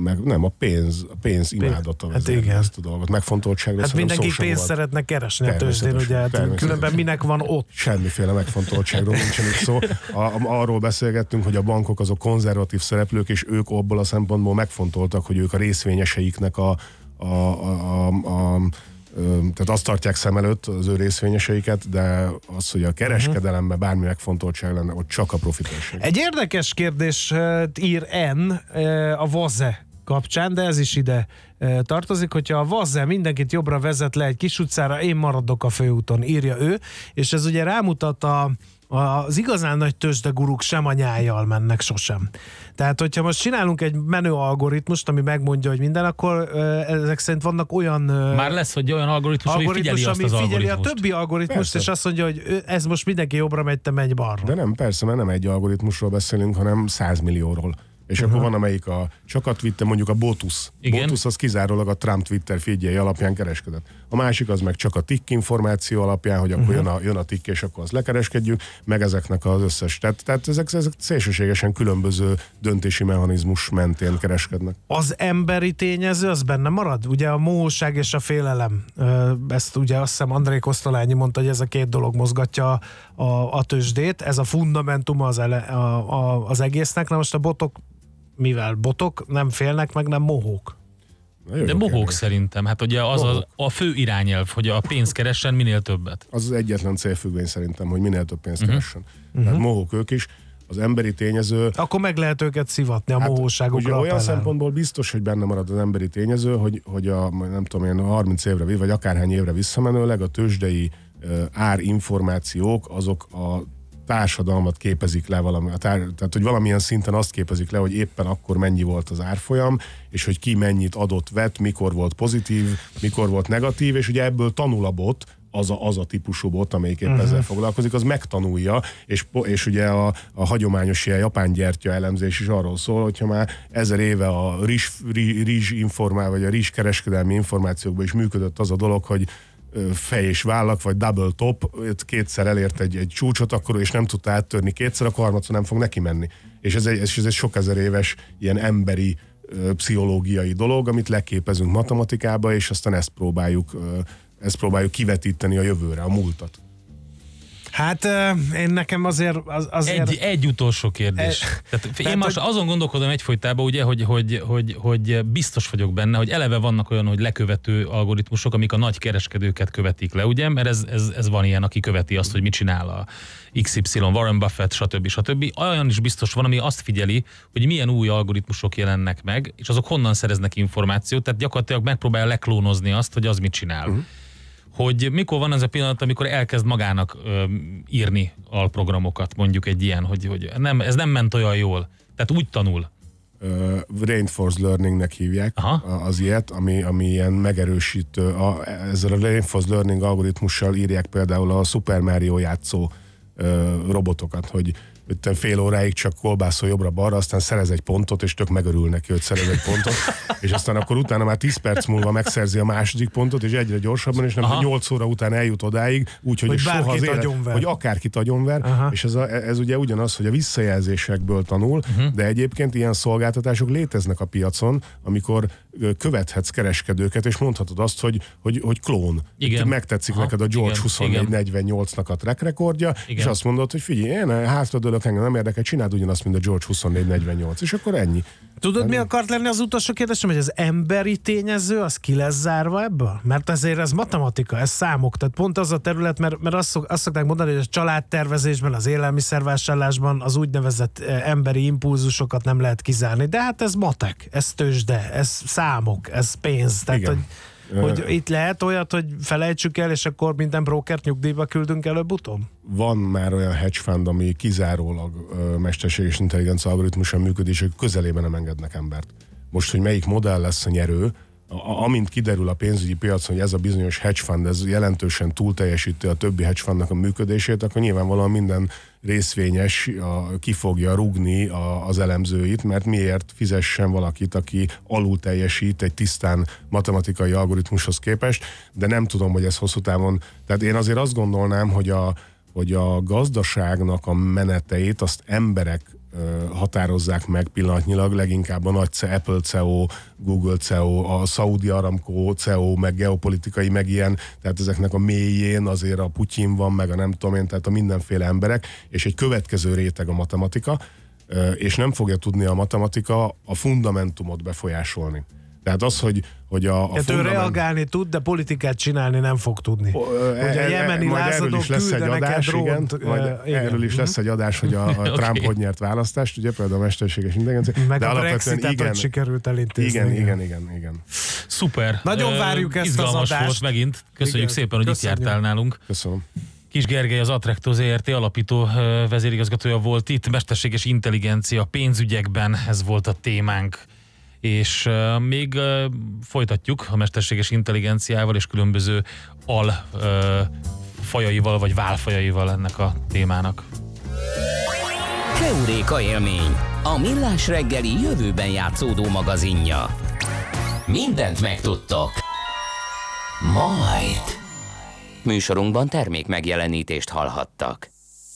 Meg nem, a pénz, a pénz imádata hát igen. ezt a dolgot. Megfontoltságra Hát mindenki pénzt szeretne keresni a tőzsdén, ugye, hát különben minek van ott? Semmiféle megfontoltságról nincsen itt szó. A, arról beszélgettünk, hogy a bankok azok konzervatív szereplők, és ők abból a szempontból megfontoltak, hogy ők a részvényeseiknek a, a, a, a, a tehát azt tartják szem előtt az ő részvényeseiket, de az, hogy a kereskedelemben bármi megfontoltság lenne, ott csak a profitőrség. Egy érdekes kérdés ír N a Vaze kapcsán, de ez is ide tartozik, hogyha a Vaze mindenkit jobbra vezet le egy kis utcára, én maradok a főúton, írja ő, és ez ugye rámutat a, az igazán nagy tőzsdeguruk sem a nyájjal mennek sosem. Tehát, hogyha most csinálunk egy menő algoritmust, ami megmondja, hogy minden, akkor ezek szerint vannak olyan... Már lesz, hogy olyan algoritmus, algoritmus ami figyeli, ami azt az figyeli a többi algoritmust, persze. és azt mondja, hogy ez most mindenki jobbra megy, te megy balra. De nem, persze, mert nem egy algoritmusról beszélünk, hanem 100 millióról és uh-huh. akkor van amelyik a, csak a Twitter, mondjuk a Botus. Igen. Botus az kizárólag a Trump Twitter figyelj alapján kereskedett. A másik az meg csak a tick információ alapján, hogy akkor uh-huh. jön, a, jön a tick, és akkor az lekereskedjük, meg ezeknek az összes. Tehát, tehát ezek, ezek szélsőségesen különböző döntési mechanizmus mentén kereskednek. Az emberi tényező, az benne marad? Ugye a mohóság és a félelem. Ezt ugye azt hiszem André Kosztolányi mondta, hogy ez a két dolog mozgatja a, a tőzsdét. Ez a fundamentum az, ele, a, a, az egésznek. Na most a botok mivel botok, nem félnek, meg nem mohók. De mohók szerintem. Hát ugye az a, a fő irányelv, hogy a pénzt keressen minél többet. Az az egyetlen célfüggvény szerintem, hogy minél több pénzt uh-huh. keressen. Uh-huh. Tehát mohók ők is. Az emberi tényező... Akkor meg lehet őket szivatni a hát, mohóságokra. Ugye olyan szempontból biztos, hogy benne marad az emberi tényező, hogy, hogy a, nem tudom én, 30 évre, vagy akárhány évre visszamenőleg a tőzsdei árinformációk azok a társadalmat képezik le valami, a tár, tehát hogy valamilyen szinten azt képezik le, hogy éppen akkor mennyi volt az árfolyam, és hogy ki mennyit adott, vett, mikor volt pozitív, mikor volt negatív, és ugye ebből tanul a bot, az a, az a típusú bot, amelyik épp uh-huh. ezzel foglalkozik, az megtanulja, és, és ugye a, a hagyományos ilyen japán gyertya elemzés is arról szól, hogyha már ezer éve a rizs, rizs informál, vagy a rizs kereskedelmi információkban is működött az a dolog, hogy fej és vállak, vagy double top, kétszer elért egy, egy csúcsot, akkor és nem tudta áttörni kétszer, akkor harmadszor nem fog neki menni. És ez egy, ez egy sok ezer éves ilyen emberi pszichológiai dolog, amit leképezünk matematikába, és aztán ezt próbáljuk, ezt próbáljuk kivetíteni a jövőre, a múltat. Hát én nekem azért... Az, azért... Egy, egy utolsó kérdés. E, Tehát én most hogy... azon gondolkodom egyfolytában, ugye, hogy, hogy, hogy, hogy biztos vagyok benne, hogy eleve vannak olyan, hogy lekövető algoritmusok, amik a nagy kereskedőket követik le, ugye? Mert ez, ez, ez van ilyen, aki követi azt, hogy mit csinál a XY, Warren Buffett, stb. stb. Olyan is biztos van, ami azt figyeli, hogy milyen új algoritmusok jelennek meg, és azok honnan szereznek információt, tehát gyakorlatilag megpróbálja leklónozni azt, hogy az mit csinál. Uh-huh hogy mikor van az a pillanat, amikor elkezd magának ö, írni alprogramokat, mondjuk egy ilyen, hogy, hogy nem, ez nem ment olyan jól. Tehát úgy tanul. Uh, reinforced learningnek hívják Aha. az ilyet, ami, ami ilyen megerősítő. A, ezzel a reinforced learning algoritmussal írják például a Super Mario játszó uh, robotokat, hogy hogy fél óráig csak kolbászol jobbra-balra, aztán szerez egy pontot, és tök megörül neki, hogy szerez egy pontot, és aztán akkor utána már 10 perc múlva megszerzi a második pontot, és egyre gyorsabban, és nem Aha. 8 óra után eljut odáig, úgyhogy hogy soha az élet, hogy akárkit agyonver, Aha. és ez, a, ez ugye ugyanaz, hogy a visszajelzésekből tanul, uh-huh. de egyébként ilyen szolgáltatások léteznek a piacon, amikor követhetsz kereskedőket, és mondhatod azt, hogy, hogy, hogy klón. Igen. Megtetszik Aha, neked a George 2448-nak a track rekordja, igen. és azt mondod, hogy figyelj, én hátradőlök, engem nem érdekel, csináld ugyanazt, mint a George 2448, és akkor ennyi. Tudod, mi akart lenni az utolsó kérdésem, hogy az emberi tényező, az ki lesz zárva ebből? Mert azért ez matematika, ez számok, tehát pont az a terület, mert, mert azt, szok, azt szokták mondani, hogy a családtervezésben, az élelmiszervásárlásban az úgynevezett emberi impulzusokat nem lehet kizárni, de hát ez matek, ez tőzsde, ez számok, ez pénz, tehát Igen. hogy hogy itt lehet olyat, hogy felejtsük el, és akkor minden brokert nyugdíjba küldünk előbb-utóbb? Van már olyan hedge fund, ami kizárólag mesterséges intelligencia algoritmusan működik, és közelében nem engednek embert. Most, hogy melyik modell lesz a nyerő, amint kiderül a pénzügyi piacon, hogy ez a bizonyos hedge fund, ez jelentősen túl teljesíti a többi hedge fundnak a működését, akkor nyilvánvalóan minden részvényes a, ki fogja rugni a, az elemzőit, mert miért fizessen valakit, aki alul teljesít egy tisztán matematikai algoritmushoz képest, de nem tudom, hogy ez hosszú távon, tehát én azért azt gondolnám, hogy a, hogy a gazdaságnak a meneteit azt emberek határozzák meg pillanatnyilag, leginkább a nagy Apple CEO, Google CEO, a Saudi Aramco CEO, meg geopolitikai, meg ilyen, tehát ezeknek a mélyén azért a Putyin van, meg a nem tudom én, tehát a mindenféle emberek, és egy következő réteg a matematika, és nem fogja tudni a matematika a fundamentumot befolyásolni. Tehát az, hogy, hogy a, a hát fundament... ő reagálni tud, de politikát csinálni nem fog tudni. O, e, hogy a e, jemeni majd erről is lesz egy adás, igen, majd e, igen. erről is lesz egy adás, hogy a, a okay. Trump hogy nyert választást, ugye például a mesterséges intelligencia. Meg de a Brexitet igen, sikerült elintézni. Igen, igen, igen, igen. Szuper. Nagyon várjuk ezt az adást. volt megint. Köszönjük igen, szépen, hogy köszönjük. itt jártál nálunk. Köszönöm. Kis Gergely, az Attracto ZRT alapító vezérigazgatója volt itt, mesterséges intelligencia pénzügyekben, ez volt a témánk és még folytatjuk a mesterséges intelligenciával és különböző al fajaival vagy válfajaival ennek a témának. Heuréka élmény, a millás reggeli jövőben játszódó magazinja. Mindent megtudtok. Majd. Műsorunkban termék megjelenítést hallhattak.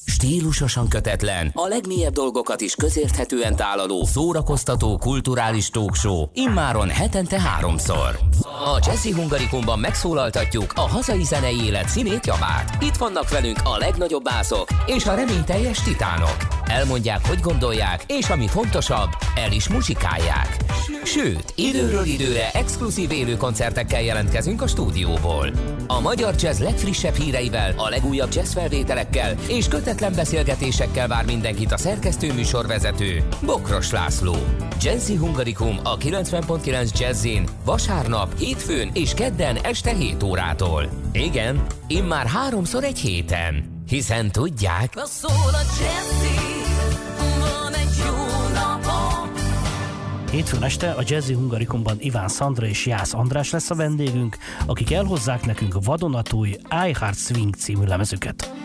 Stílusosan kötetlen, a legmélyebb dolgokat is közérthetően tálaló, szórakoztató, kulturális talkshow, immáron hetente háromszor. A Jazzy Hungarikumban megszólaltatjuk a hazai zenei élet színét javát. Itt vannak velünk a legnagyobb bászok és a reményteljes titánok. Elmondják, hogy gondolják, és ami fontosabb, el is muzsikálják. Sőt, időről időre exkluzív élő koncertekkel jelentkezünk a stúdióból. A magyar jazz legfrissebb híreivel, a legújabb jazz felvételekkel és kötetlen beszélgetésekkel vár mindenkit a szerkesztő műsorvezető, Bokros László. Jazzy Hungarikum a 90.9 Jazzin vasárnap, hétfőn és kedden este 7 órától. Igen, immár háromszor egy héten. Hiszen tudják... Szól a Jazzy, Hétfőn este a Jazzy Hungarikumban Iván Szandra és Jász András lesz a vendégünk, akik elhozzák nekünk vadonatúj I Heart Swing című lemezüket.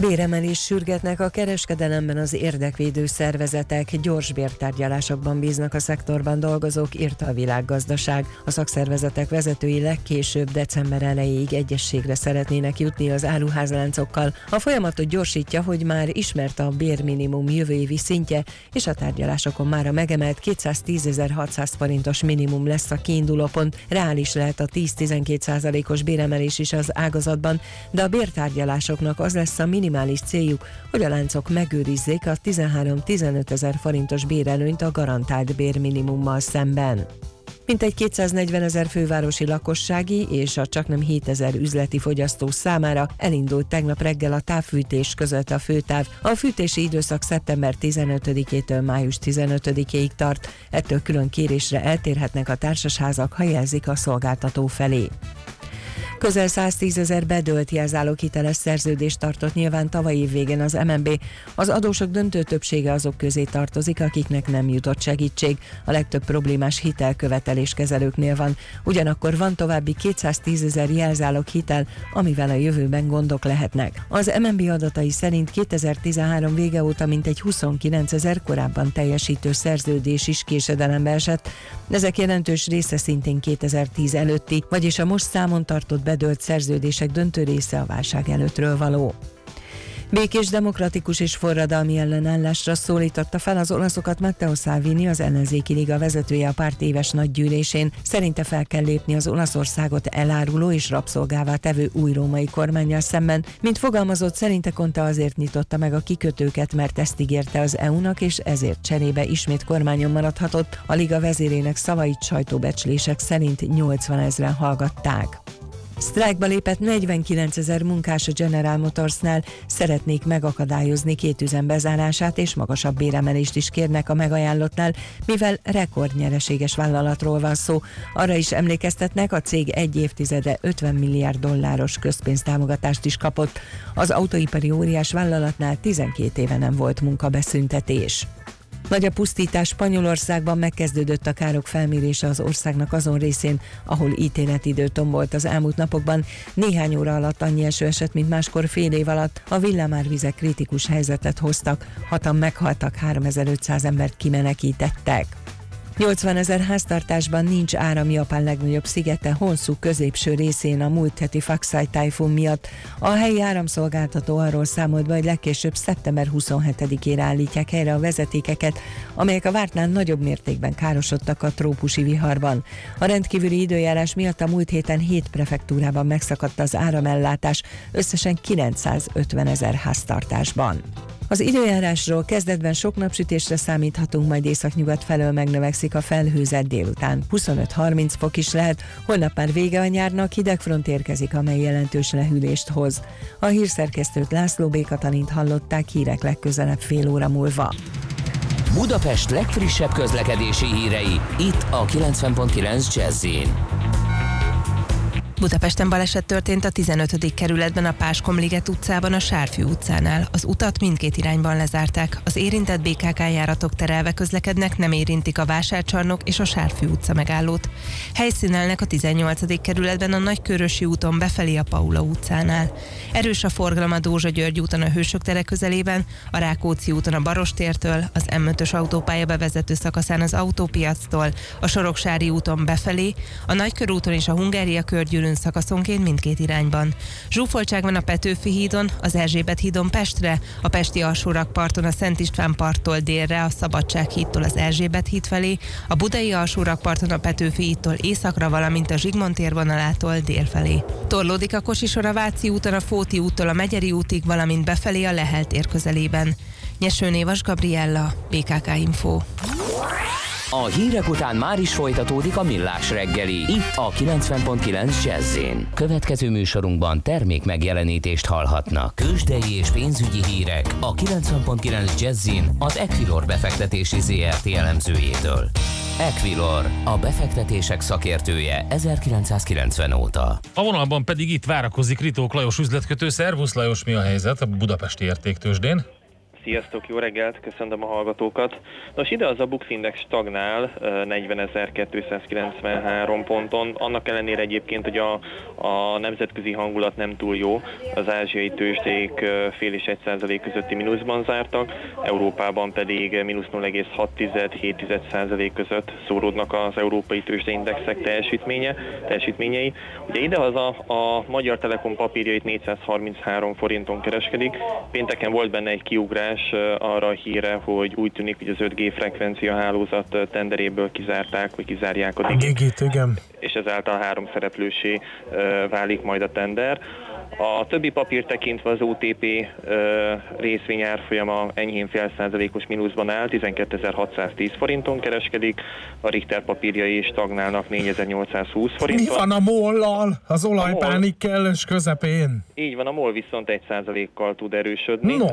Béremelés sürgetnek a kereskedelemben az érdekvédő szervezetek, gyors bértárgyalásokban bíznak a szektorban dolgozók, írta a világgazdaság. A szakszervezetek vezetői legkésőbb december elejéig egyességre szeretnének jutni az áruházláncokkal. A folyamatot gyorsítja, hogy már ismert a bérminimum jövő évi szintje, és a tárgyalásokon már a megemelt 210.600 forintos minimum lesz a kiinduló pont. Reális lehet a 10-12 százalékos béremelés is az ágazatban, de a bértárgyalásoknak az lesz a minimum minimális céljuk, hogy a láncok megőrizzék a 13-15 ezer forintos bérelőnyt a garantált bérminimummal szemben. Mintegy 240 ezer fővárosi lakossági és a csaknem 7 ezer üzleti fogyasztó számára elindult tegnap reggel a távfűtés között a főtáv. A fűtési időszak szeptember 15-től május 15-ig tart, ettől külön kérésre eltérhetnek a társasházak, ha jelzik a szolgáltató felé. Közel 110 ezer bedölt hiteles szerződést tartott nyilván tavaly év végén az MNB. Az adósok döntő többsége azok közé tartozik, akiknek nem jutott segítség. A legtöbb problémás hitelkövetelés kezelőknél van. Ugyanakkor van további 210 ezer jelzálog hitel, amivel a jövőben gondok lehetnek. Az MNB adatai szerint 2013 vége óta mintegy 29 ezer korábban teljesítő szerződés is késedelembe esett. Ezek jelentős része szintén 2010 előtti, vagyis a most számon tartott bedölt szerződések döntő része a válság előttről való. Békés, demokratikus és forradalmi ellenállásra szólította fel az olaszokat Matteo Salvini, az ellenzéki liga vezetője a párt éves nagygyűlésén. Szerinte fel kell lépni az Olaszországot eláruló és rabszolgává tevő új római kormányjal szemben. Mint fogalmazott, szerinte Konta azért nyitotta meg a kikötőket, mert ezt ígérte az EU-nak, és ezért cserébe ismét kormányon maradhatott. A liga vezérének szavait sajtóbecslések szerint 80 ezeren hallgatták. Sztrájkba lépett 49 ezer munkás a General Motorsnál, szeretnék megakadályozni két üzem bezárását és magasabb béremelést is kérnek a megajánlottnál, mivel rekordnyereséges vállalatról van szó. Arra is emlékeztetnek, a cég egy évtizede 50 milliárd dolláros közpénztámogatást is kapott. Az autóipari óriás vállalatnál 12 éve nem volt munkabeszüntetés. Nagy a pusztítás Spanyolországban megkezdődött a károk felmérése az országnak azon részén, ahol ítéletidő tombolt az elmúlt napokban. Néhány óra alatt annyi eső esett, mint máskor fél év alatt. A villamárvizek kritikus helyzetet hoztak, hatan meghaltak, 3500 embert kimenekítettek. 80 ezer háztartásban nincs áram Japán legnagyobb szigete Honsu középső részén a múlt heti Faxai tájfun miatt. A helyi áramszolgáltató arról számolt be, hogy legkésőbb szeptember 27-ére állítják helyre a vezetékeket, amelyek a vártnál nagyobb mértékben károsodtak a trópusi viharban. A rendkívüli időjárás miatt a múlt héten 7 prefektúrában megszakadt az áramellátás, összesen 950 ezer háztartásban. Az időjárásról kezdetben sok napsütésre számíthatunk, majd északnyugat felől megnövekszik a felhőzet délután. 25-30 fok is lehet, holnap már vége a nyárnak, hidegfront érkezik, amely jelentős lehűlést hoz. A hírszerkesztőt László B. Katalint hallották hírek legközelebb fél óra múlva. Budapest legfrissebb közlekedési hírei, itt a 90.9 jazz Budapesten baleset történt a 15. kerületben a Páskomliget utcában a Sárfű utcánál. Az utat mindkét irányban lezárták. Az érintett BKK járatok terelve közlekednek, nem érintik a Vásárcsarnok és a Sárfű utca megállót. Helyszínelnek a 18. kerületben a Nagykörösi úton befelé a Paula utcánál. Erős a forgalom a Dózsa György úton a Hősök tere közelében, a Rákóczi úton a Barostértől, az M5-ös autópálya bevezető szakaszán az autópiactól, a Soroksári úton befelé, a Nagykörúton és a Hungária körgyűlőn külön szakaszonként mindkét irányban. Zsúfoltság van a Petőfi hídon, az Erzsébet hídon Pestre, a Pesti alsórakparton a Szent István parttól délre, a Szabadság hídtól az Erzsébet híd felé, a Budai alsórakparton a Petőfi hídtól északra, valamint a Zsigmond térvonalától dél felé. Torlódik a Kosisor a Váci úton, a Fóti úttól a Megyeri útig, valamint befelé a Lehel tér közelében. Nyeső Névas Gabriella, BKK Info. A hírek után már is folytatódik a millás reggeli. Itt a 90.9 jazz Következő műsorunkban termék megjelenítést hallhatnak. Kősdei és pénzügyi hírek a 90.9 jazz az Equilor befektetési ZRT elemzőjétől. Equilor, a befektetések szakértője 1990 óta. A vonalban pedig itt várakozik Ritók Lajos üzletkötő. Szervusz Lajos, mi a helyzet a budapesti értéktősdén? Sziasztok, jó reggelt, köszöntöm a hallgatókat. Nos, ide az a Bux Index stagnál 40.293 ponton, annak ellenére egyébként, hogy a, a nemzetközi hangulat nem túl jó, az ázsiai tőzsdék fél és 1 százalék közötti mínuszban zártak, Európában pedig mínusz 0,6-7 százalék között szóródnak az európai tőzsdeindexek teljesítménye, teljesítményei. Ugye ide az a, a Magyar Telekom papírjait 433 forinton kereskedik, pénteken volt benne egy kiugrás, megoldás arra a híre, hogy úgy tűnik, hogy az 5G frekvencia hálózat tenderéből kizárták, vagy kizárják a digit, igen. és ezáltal három szereplősé válik majd a tender. A többi papír tekintve az OTP részvény árfolyama enyhén fél százalékos mínuszban áll, 12.610 forinton kereskedik, a Richter papírjai is stagnálnak 4.820 forinton. Mi van a mollal? Az olajpánik kellős közepén. Így van, a MOL viszont 1 kal tud erősödni, no.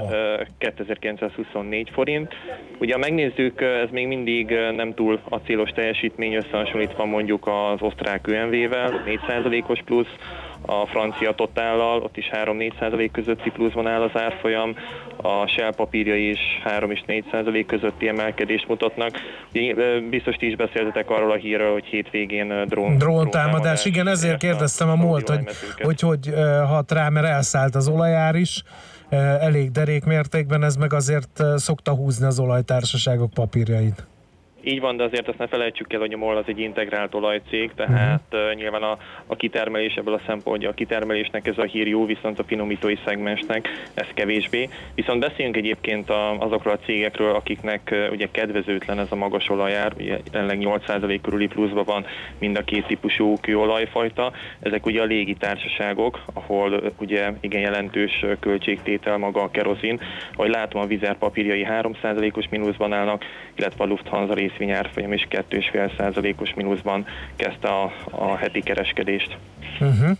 2924 forint. Ugye ha megnézzük, ez még mindig nem túl a célos teljesítmény összehasonlítva mondjuk az osztrák ÖMV-vel, 4 os plusz, a francia totállal, ott is 3-4% közötti pluszban áll az árfolyam, a Shell papírja is 3 és 4% közötti emelkedést mutatnak. Ugye, biztos ti is beszéltetek arról a hírről, hogy hétvégén drón, drón támadás. Igen, ezért kérdeztem a múlt, hogy, hogy hogy hat rá, mert elszállt az olajár is elég derék mértékben, ez meg azért szokta húzni az olajtársaságok papírjait. Így van, de azért azt ne felejtsük el, hogy a MOL az egy integrált olajcég, tehát uh-huh. nyilván a, a kitermelés ebből a szempontja, a kitermelésnek ez a hír jó, viszont a finomítói szegmensnek ez kevésbé. Viszont beszéljünk egyébként a, azokról a cégekről, akiknek ugye kedvezőtlen ez a magas olajár, ugye jelenleg 8% körüli pluszban van mind a két típusú kőolajfajta. Ezek ugye a légitársaságok, ahol ugye igen jelentős költségtétel maga a kerozin. Ahogy látom, a vizer papírjai 3%-os mínuszban állnak, illetve a Lufthansa részvény árfolyam is 2,5%-os mínuszban kezdte a, a heti kereskedést. Uh-huh.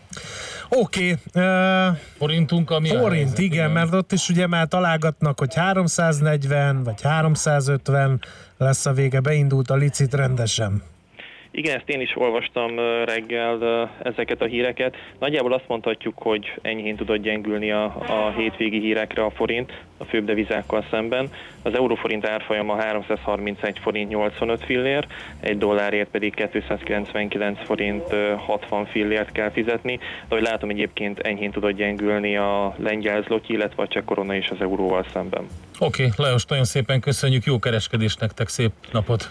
Oké. Okay. Uh, Forintunk, ami Forint, igen, mert ott is ugye már találgatnak, hogy 340 vagy 350 lesz a vége, beindult a licit rendesen. Igen, ezt én is olvastam reggel ezeket a híreket. Nagyjából azt mondhatjuk, hogy enyhén tudott gyengülni a, a hétvégi hírekre a forint a főbb devizákkal szemben. Az euróforint árfolyama 331 forint 85 fillér, egy dollárért pedig 299 forint 60 fillért kell fizetni. De ahogy látom egyébként enyhén tudott gyengülni a lengyel zloty, illetve a cseh korona is az euróval szemben. Oké, okay, Lajos, nagyon szépen köszönjük, jó kereskedést nektek, szép napot!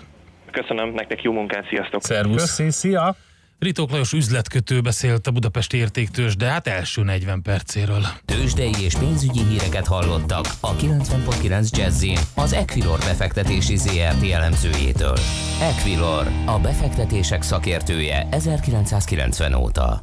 Köszönöm, nektek jó munkát, sziasztok! Szervusz! Köszi, szia! Ritók Lajos üzletkötő beszélt a Budapesti értéktős, de hát első 40 percéről. Tőzsdei és pénzügyi híreket hallottak a 90.9 jazz az Equilor befektetési ZRT elemzőjétől. Equilor, a befektetések szakértője 1990 óta.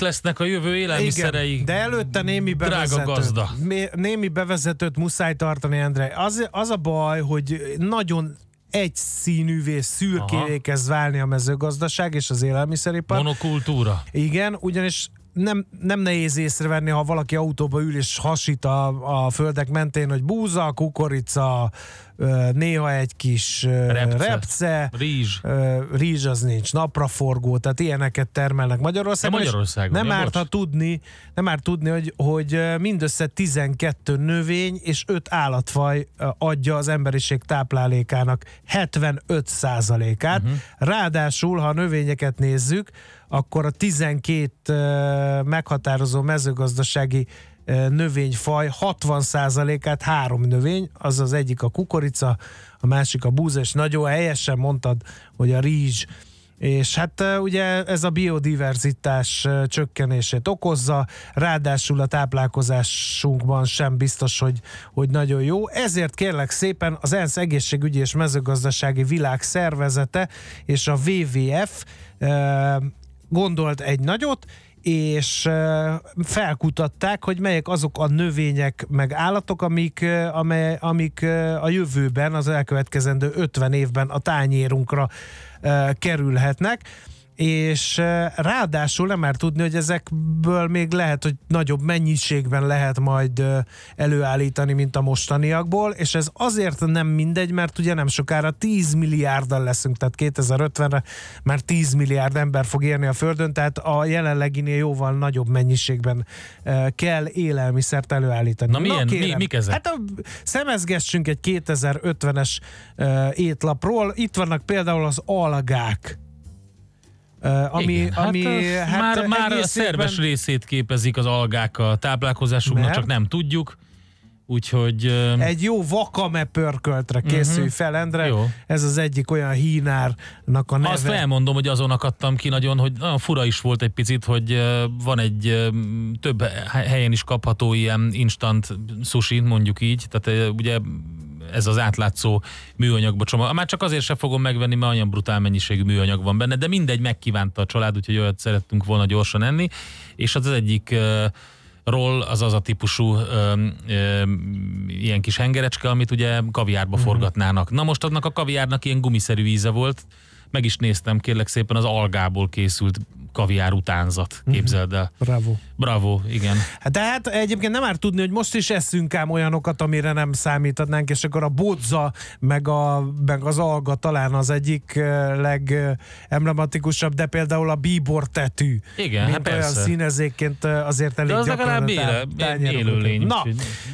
Mik lesznek a jövő élelmiszerei? Igen, de előtte némi bevezetőt, Drága gazda. némi bevezetőt muszáj tartani, Endre. Az, az a baj, hogy nagyon egyszínűvé, szürkévé kezd válni a mezőgazdaság és az élelmiszeripar. Monokultúra. Igen, ugyanis nem, nem nehéz észrevenni, ha valaki autóba ül és hasít a, a földek mentén, hogy búza, kukorica, néha egy kis repce, repce rizs. rizs az nincs, napraforgó, tehát ilyeneket termelnek Magyarországon. De Magyarországon. Nem árt, ha tudni, nem árt tudni, hogy, hogy mindössze 12 növény és 5 állatfaj adja az emberiség táplálékának 75 százalékát. Uh-huh. Ráadásul, ha a növényeket nézzük, akkor a 12 meghatározó mezőgazdasági növényfaj 60%-át három növény, az az egyik a kukorica, a másik a búza, és nagyon helyesen mondtad, hogy a rizs, és hát ugye ez a biodiverzitás csökkenését okozza, ráadásul a táplálkozásunkban sem biztos, hogy, hogy nagyon jó. Ezért kérlek szépen az ENSZ egészségügyi és mezőgazdasági világszervezete és a WWF gondolt egy nagyot, és felkutatták, hogy melyek azok a növények meg állatok, amik, amely, amik a jövőben, az elkövetkezendő 50 évben a tányérunkra kerülhetnek és ráadásul nem már tudni, hogy ezekből még lehet, hogy nagyobb mennyiségben lehet majd előállítani, mint a mostaniakból, és ez azért nem mindegy, mert ugye nem sokára 10 milliárdan leszünk, tehát 2050-re már 10 milliárd ember fog érni a Földön, tehát a jelenleginél jóval nagyobb mennyiségben kell élelmiszert előállítani. Na, milyen, Na kérem, mi, mik ezek? Hát a, szemezgessünk egy 2050-es étlapról. Itt vannak például az algák Uh, ami, Igen, ami hát, hát már, már a szerves részét képezik az algák a táplálkozásunknak, mert, csak nem tudjuk. Úgyhogy... Egy jó vakame pörköltre készülj Mhm. fel, Endre. Jó. Ez az egyik olyan hínárnak a neve. Azt elmondom, hogy azon akadtam ki nagyon, hogy nagyon fura is volt egy picit, hogy van egy több he- helyen is kapható ilyen instant sushi, mondjuk így, tehát ugye ez az átlátszó műanyagba csomag. Már csak azért sem fogom megvenni, mert olyan brutál mennyiségű műanyag van benne, de mindegy, megkívánta a család, úgyhogy olyat szerettünk volna gyorsan enni, és az az egyik roll az az a típusú ö, ö, ilyen kis hengerecske, amit ugye kaviárba Mhm. forgatnának. Na most annak a kaviárnak ilyen gumiszerű íze volt, meg is néztem, kérlek szépen, az algából készült kaviár utánzat, Mhm. képzeld el. Bravo. Bravo, igen. Hát De hát egyébként nem már tudni, hogy most is eszünk ám olyanokat, amire nem számíthatnánk, és akkor a bodza, meg, a, meg az alga talán az egyik eh, legemblematikusabb, de például a bíbor tetű. Igen, mint hát olyan persze. színezékként eh, azért elég De az legalább a éle, élőlény. Na,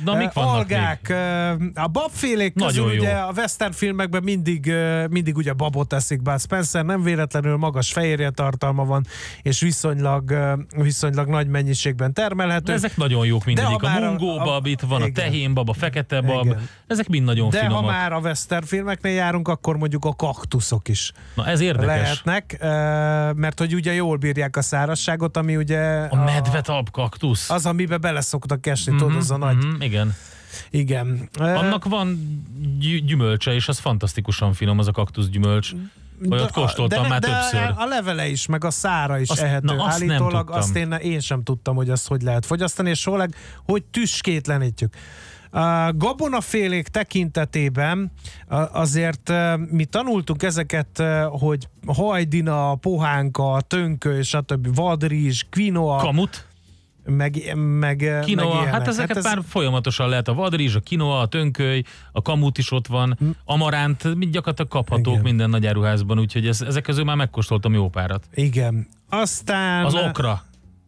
Na, mik eh, vannak algák, eh, a babfélék közül ugye a western filmekben mindig, mindig ugye babot eszik, bár Spencer nem véletlenül magas fehérje tartalma van, és viszonylag, viszonylag nagy mennyiségben termelhető. De ezek nagyon jók mindegyik. A már a- mungó a- bab, itt van a igen. tehén bab, a fekete bab, Igen. ezek mind nagyon De finomak. ha már a western filmeknél járunk, akkor mondjuk a kaktuszok is Na ez érdekes. lehetnek, eh, mert hogy ugye jól bírják a szárazságot, ami ugye A medvetalp kaktusz. az, amiben bele szoktak esni, tudod, az a nagy, Mhm, igen. igen. Annak van gy- gyümölcse, és az fantasztikusan finom, az a kaktusz gyümölcs. Olyat kóstoltam de, már de többször. A levele is, meg a szára is Azt- ehető. na, azt nem Állítólag tudtam. azt én, én sem tudtam, hogy azt hogy lehet fogyasztani, és főleg, hogy tüskétlenítjük. A gabonafélék tekintetében azért mi tanultuk ezeket, hogy hajdina, pohánka, tönkö, és a többi, vadrizs, quinoa, Kamut, meg, meg, meg kinoa, hát ezeket ez- már folyamatosan lehet. A vadrizs, a kinoa, a tönköly, a kamut is ott van, amaránt, mind gyakorlatilag kaphatók Hm. Igen. minden nagyáruházban, úgyhogy ez, ezek közül már megkóstoltam jó párat. Igen. Aztán... Az okra.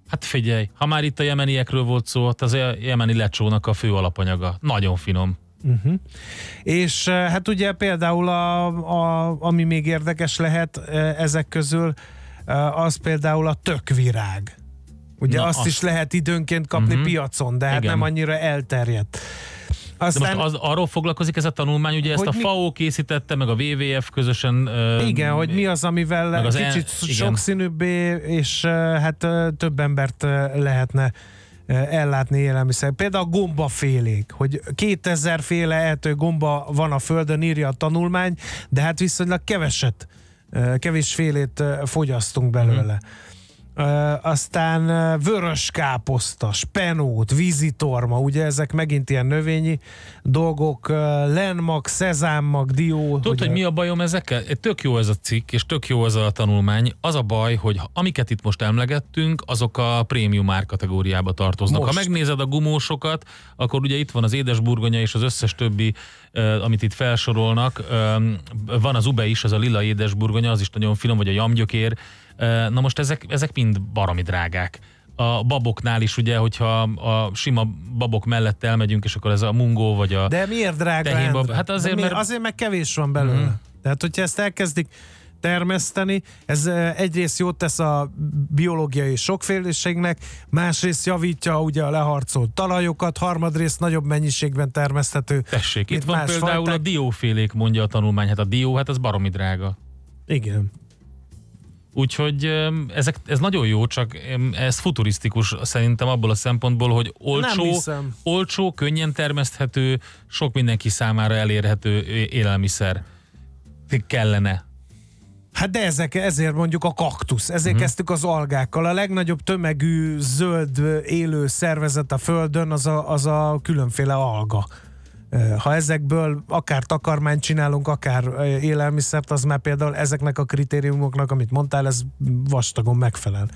Hát figyelj, ha már itt a jemeniekről volt szó, hát az a jemeni lecsónak a fő alapanyaga. Nagyon finom. És eh, hát ugye például, a, a, ami még érdekes lehet eh, ezek közül, eh, az például a tökvirág. Ugye Na, azt, azt. is lehet időnként kapni Mhm. piacon, de hát Igen. nem annyira elterjedt. De Aztán, most az, arról foglalkozik ez a tanulmány, ugye ezt a mi- FAO készítette, meg a WWF közösen. igen, hogy mi az, amivel meg az kicsit el- igen. sokszínűbbé, és eh, hát több embert eh, lehetne eh, ellátni élelmiszer. Például a gombafélék, hogy 2000 féle ehető gomba van a földön, írja a tanulmány, de hát viszonylag keveset, kevés félét fogyasztunk belőle. Ö, aztán vörös káposzta, spenót, vízitorma, ugye ezek megint ilyen növényi dolgok, lenmag, szezámmag, dió. Tudod, ugye- hogy mi a bajom ezekkel? Tök jó ez a cikk, és tök jó ez a tanulmány. Az a baj, hogy amiket itt most emlegettünk, azok a prémium ár kategóriába tartoznak. Most. Ha megnézed a gumósokat, akkor ugye itt van az édesburgonya és az összes többi, amit itt felsorolnak. Van az ube is, az a lila édesburgonya, az is nagyon finom, vagy a jamgyökér. Na most ezek, ezek mind baromi drágák. A baboknál is ugye, hogyha a sima babok mellett elmegyünk, és akkor ez a mungó, vagy a... De miért drága Tehén bab- Endre? hát azért, De mi- mert- azért meg kevés van belőle. Mhm. Tehát, hogyha ezt elkezdik termeszteni, ez egyrészt jót tesz a biológiai sokféleségnek, másrészt javítja ugye a leharcolt talajokat, harmadrészt nagyobb mennyiségben termeszthető. Tessék, itt van például fajták. a diófélék, mondja a tanulmány. Hát a dió, hát az baromi drága. Igen. Úgyhogy ezek, ez nagyon jó, csak ez futurisztikus szerintem abból a szempontból, hogy olcsó, olcsó, könnyen termeszthető, sok mindenki számára elérhető élelmiszer kellene. Hát de ezek, ezért mondjuk a kaktusz, ezért uh-huh. kezdtük az algákkal. A legnagyobb tömegű zöld élő szervezet a Földön az a, az a különféle alga. Ha ezekből akár takarmányt csinálunk, akár élelmiszert, az már például ezeknek a kritériumoknak, amit mondtál, ez vastagon megfelel.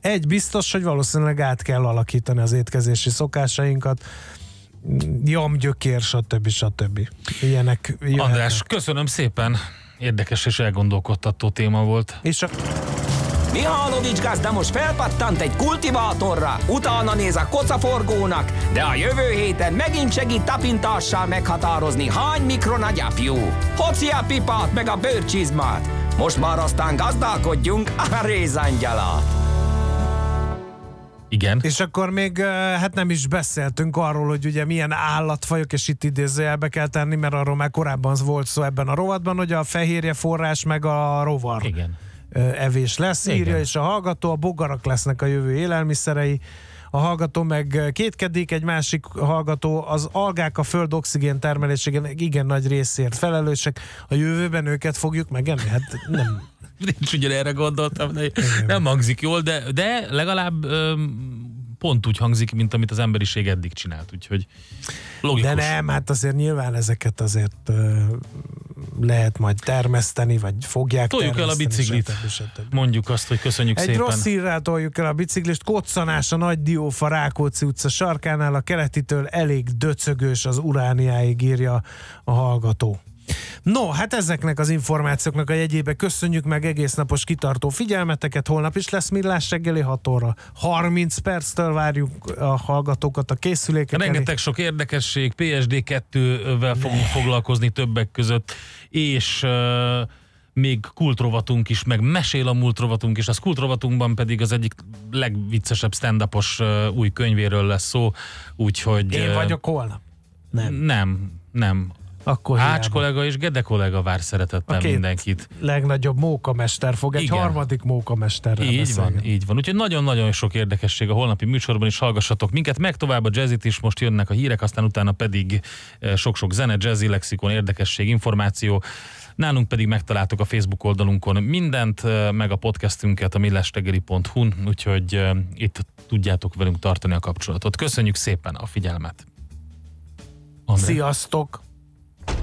Egy biztos, hogy valószínűleg át kell alakítani az étkezési szokásainkat, jamgyökér, stb. stb. Ilyenek jöhetnek. András, köszönöm szépen. Érdekes és elgondolkodtató téma volt. És a Mihálovics gazda most felpattant egy kultivátorra, utána néz a kocaforgónak, de a jövő héten megint segít tapintással meghatározni, hány mikron a gyapjú. Hoci a pipát meg a bőrcsizmát. Most már aztán gazdálkodjunk a rézangyalát. Igen. És akkor még ö, hát nem is beszéltünk arról, hogy ugye milyen állatfajok, és itt idézőjelbe kell tenni, mert arról már korábban volt szó ebben a rovatban, hogy a fehérje forrás meg a rovar Igen. Evés lesz, Igen. írja, és a hallgató, a bogarak lesznek a jövő élelmiszerei, a hallgató meg kétkedik, egy másik hallgató, az algák a föld oxigén termelésének igen nagy részért felelősek, a jövőben őket fogjuk megenni? Hát nem. Nincs ugyanerre gondoltam, de nem hangzik jól, de, de legalább öm, pont úgy hangzik, mint amit az emberiség eddig csinált, úgyhogy logikus. De nem, hát azért nyilván ezeket azért lehet majd termeszteni, vagy fogják Toljuk el a biciklit. stb. stb. Mondjuk azt, hogy köszönjük Egy szépen. rossz hírrel toljuk el a biciklist. Koccanás a Nagy Diófa Rákóczi utca sarkánál, a keletitől elég döcögős az urániáig írja a hallgató. No, hát ezeknek az információknak a jegyébe köszönjük meg egész napos kitartó figyelmeteket. Holnap is lesz millás reggeli 6 óra. 30 perctől várjuk a hallgatókat a készülékek elé. Rengeteg sok érdekesség, PSD2-vel fogunk foglalkozni többek között, és uh, még kultrovatunk is, meg mesél a múlt rovatunk is. Az kultrovatunkban pedig az egyik legviccesebb stand uh, új könyvéről lesz szó, úgyhogy... Én vagyok holnap. Nem. Nem, nem. Akkor Ács hiába. kollega és Gede kollega vár szeretettel A két mindenkit. legnagyobb mókamester fog egy Igen. harmadik mókamesterrel Így van, beszélgetni. így van. Úgyhogy nagyon-nagyon sok érdekesség a holnapi műsorban is hallgassatok minket, meg tovább a jazzit is, most jönnek a hírek, aztán utána pedig eh, sok-sok zene, jazzy, lexikon, érdekesség, információ. Nálunk pedig megtaláltok a Facebook oldalunkon mindent, eh, meg a podcastünket a millestegeli.hu-n, úgyhogy eh, itt tudjátok velünk tartani a kapcsolatot. Köszönjük szépen a figyelmet! André. Sziasztok!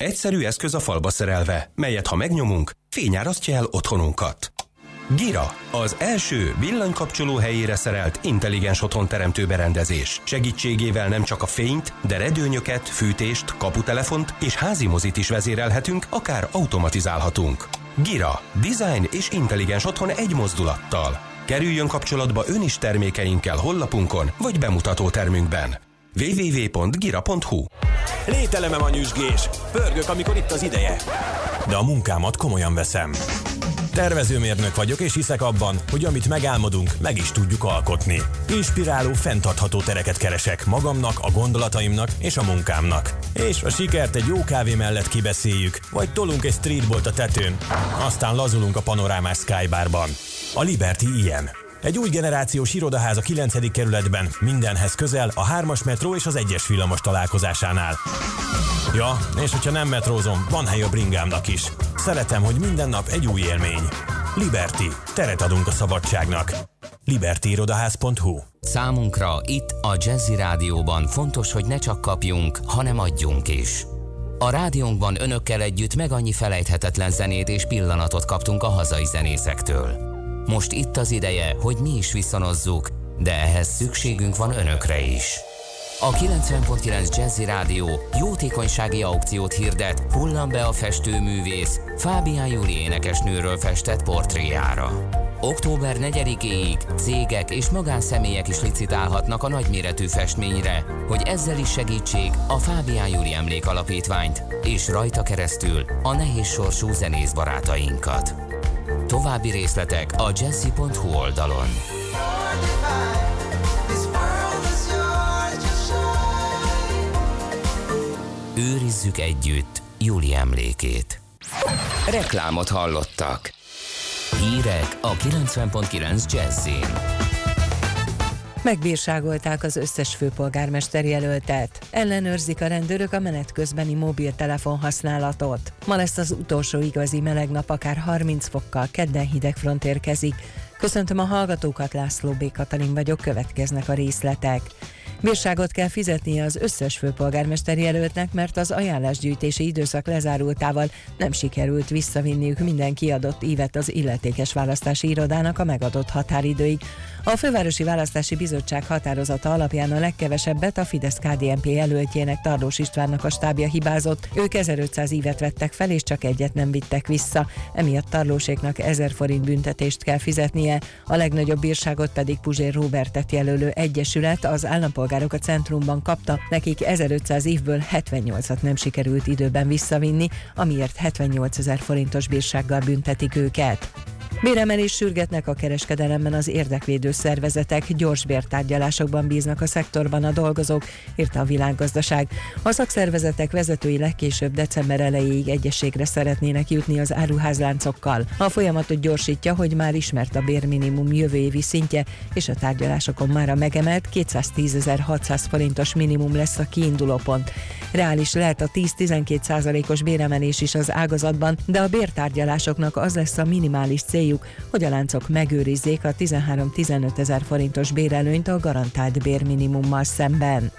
Egyszerű eszköz a falba szerelve, melyet ha megnyomunk, fényárasztja el otthonunkat. Gira, az első villanykapcsoló helyére szerelt intelligens otthonteremtő berendezés. Segítségével nem csak a fényt, de redőnyöket, fűtést, kaputelefont és házi mozit is vezérelhetünk, akár automatizálhatunk. Gira, design és intelligens otthon egy mozdulattal. Kerüljön kapcsolatba ön is termékeinkkel hollapunkon vagy bemutató termünkben. www.gira.hu Lételemem a nyüzsgés. Pörgök, amikor itt az ideje. De a munkámat komolyan veszem. Tervezőmérnök vagyok, és hiszek abban, hogy amit megálmodunk, meg is tudjuk alkotni. Inspiráló, fenntartható tereket keresek magamnak, a gondolataimnak és a munkámnak. És a sikert egy jó kávé mellett kibeszéljük, vagy tolunk egy streetbolt a tetőn, aztán lazulunk a panorámás skybarban. A Liberty ilyen. Egy új generációs irodaház a 9. kerületben, mindenhez közel, a 3-as metró és az 1-es villamos találkozásánál. Ja, és hogyha nem metrózom, van hely a bringámnak is. Szeretem, hogy minden nap egy új élmény. Liberty. Teret adunk a szabadságnak. libertyirodaház.hu Számunkra itt a Jazzy Rádióban fontos, hogy ne csak kapjunk, hanem adjunk is. A rádiónkban önökkel együtt meg annyi felejthetetlen zenét és pillanatot kaptunk a hazai zenészektől. Most itt az ideje, hogy mi is viszonozzuk, de ehhez szükségünk van önökre is. A 90.9 Jazzy Rádió jótékonysági aukciót hirdet Hullam be a festőművész Fábián Júli énekesnőről festett portréjára. Október 4-éig cégek és magánszemélyek is licitálhatnak a nagyméretű festményre, hogy ezzel is segítsék a Fábián Júli Emlékalapítványt és rajta keresztül a nehéz sorsú zenész barátainkat. További részletek a jazzy.hu oldalon. Őrizzük együtt Júli emlékét. Reklámot hallottak. Hírek a 90.9 Jazzin. Megbírságolták az összes főpolgármester jelöltet. Ellenőrzik a rendőrök a menet közbeni mobiltelefon használatot. Ma lesz az utolsó igazi meleg nap, akár 30 fokkal, kedden hideg front érkezik. Köszöntöm a hallgatókat, László B. Katalin vagyok, következnek a részletek. Bírságot kell fizetnie az összes főpolgármester jelöltnek, mert az ajánlásgyűjtési időszak lezárultával nem sikerült visszavinniük minden kiadott évet az illetékes választási irodának a megadott határidőig. A Fővárosi Választási Bizottság határozata alapján a legkevesebbet a Fidesz-KDNP jelöltjének Tarlós Istvánnak a stábja hibázott. Ők 1500 évet vettek fel, és csak egyet nem vittek vissza. Emiatt Tarlóséknak 1000 forint büntetést kell fizetnie. A legnagyobb bírságot pedig Puzsér Robertet jelölő egyesület az állampolgárok a centrumban kapta, nekik 1500 évből 78-at nem sikerült időben visszavinni, amiért 78 ezer forintos bírsággal büntetik őket. Béremelés sürgetnek a kereskedelemben az érdekvédő szervezetek, gyors bértárgyalásokban bíznak a szektorban a dolgozók, írta a világgazdaság. A szakszervezetek vezetői legkésőbb december elejéig egyességre szeretnének jutni az áruházláncokkal. A folyamatot gyorsítja, hogy már ismert a bérminimum jövő évi szintje, és a tárgyalásokon már a megemelt 210.600 forintos minimum lesz a kiinduló pont. Reális lehet a 10-12 százalékos béremelés is az ágazatban, de a bértárgyalásoknak az lesz a minimális céljuk, hogy a láncok megőrizzék a 13-15 ezer forintos bérelőnyt a garantált bérminimummal szemben.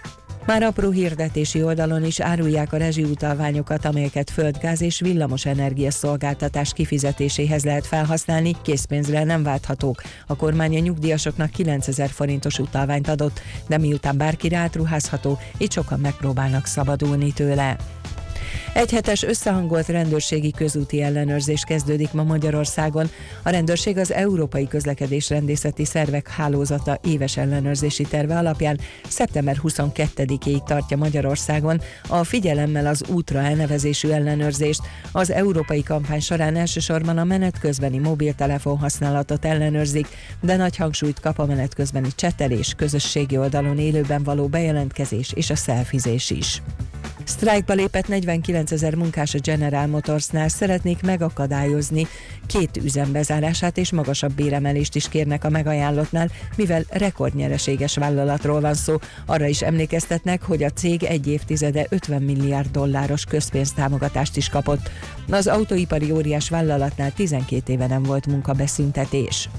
Már apró hirdetési oldalon is árulják a rezsiutalványokat, amelyeket földgáz és villamos energia szolgáltatás kifizetéséhez lehet felhasználni, készpénzre nem válthatók. A kormány a nyugdíjasoknak 9000 forintos utalványt adott, de miután bárkire átruházható, így sokan megpróbálnak szabadulni tőle. Egyhetes összehangolt rendőrségi közúti ellenőrzés kezdődik ma Magyarországon. A rendőrség az Európai Közlekedés Rendészeti Szervek Hálózata éves ellenőrzési terve alapján szeptember 22-ig tartja Magyarországon a figyelemmel az útra elnevezésű ellenőrzést. Az európai kampány során elsősorban a menet közbeni mobiltelefon használatot ellenőrzik, de nagy hangsúlyt kap a menet közbeni csetelés, közösségi oldalon élőben való bejelentkezés és a szelfizés is. Sztrájkba lépett 49 ezer munkás a General Motorsnál szeretnék megakadályozni két üzem bezárását és magasabb béremelést is kérnek a megajánlottnál, mivel rekordnyereséges vállalatról van szó. Arra is emlékeztetnek, hogy a cég egy évtizede 50 milliárd dolláros közpénztámogatást is kapott. Az autóipari óriás vállalatnál 12 éve nem volt munkabeszüntetés.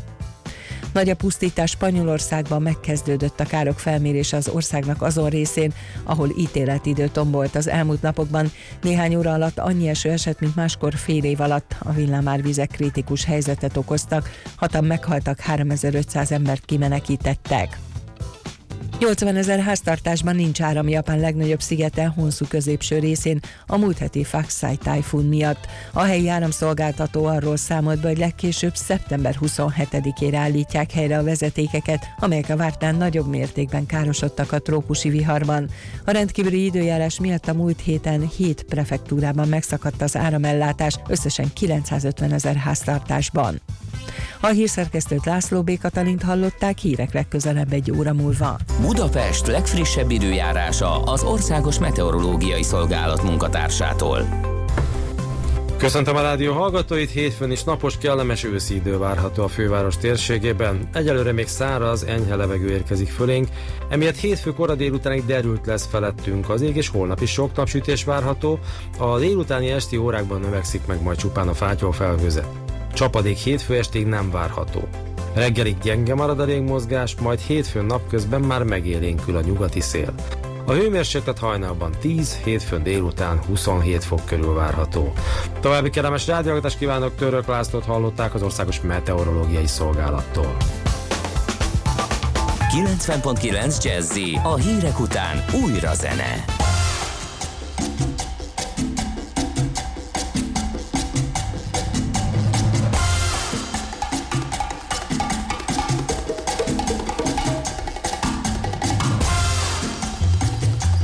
Nagy a pusztítás Spanyolországban megkezdődött a károk felmérése az országnak azon részén, ahol ítéletidő tombolt az elmúlt napokban. Néhány óra alatt annyi eső esett, mint máskor fél év alatt. A villámárvizek kritikus helyzetet okoztak, hatan meghaltak, 3500 embert kimenekítettek. 80 ezer háztartásban nincs áram Japán legnagyobb szigete Honsu középső részén a múlt heti Faxai tájfun miatt. A helyi áramszolgáltató arról számolt be, hogy legkésőbb szeptember 27-ére állítják helyre a vezetékeket, amelyek a vártán nagyobb mértékben károsodtak a trópusi viharban. A rendkívüli időjárás miatt a múlt héten 7 prefektúrában megszakadt az áramellátás, összesen 950 ezer háztartásban. A hírszerkesztőt László B. Katalint hallották hírek legközelebb egy óra múlva. Budapest legfrissebb időjárása az Országos Meteorológiai Szolgálat munkatársától. Köszöntöm a rádió hallgatóit, hétfőn is napos, kellemes őszi idő várható a főváros térségében. Egyelőre még száraz, enyhe levegő érkezik fölénk, emiatt hétfő kora délutánig derült lesz felettünk az ég, és holnap is sok napsütés várható. A délutáni esti órákban növekszik meg majd csupán a fátyol felhőzet. Csapadék hétfő estig nem várható. Reggelig gyenge marad a mozgás, majd hétfőn napközben már megélénkül a nyugati szél. A hőmérséklet hajnalban 10, hétfőn délután 27 fok körül várható. További kellemes rádiógatást kívánok, Török Lászlót hallották az Országos Meteorológiai Szolgálattól. 90.9 Jazzy a hírek után újra zene.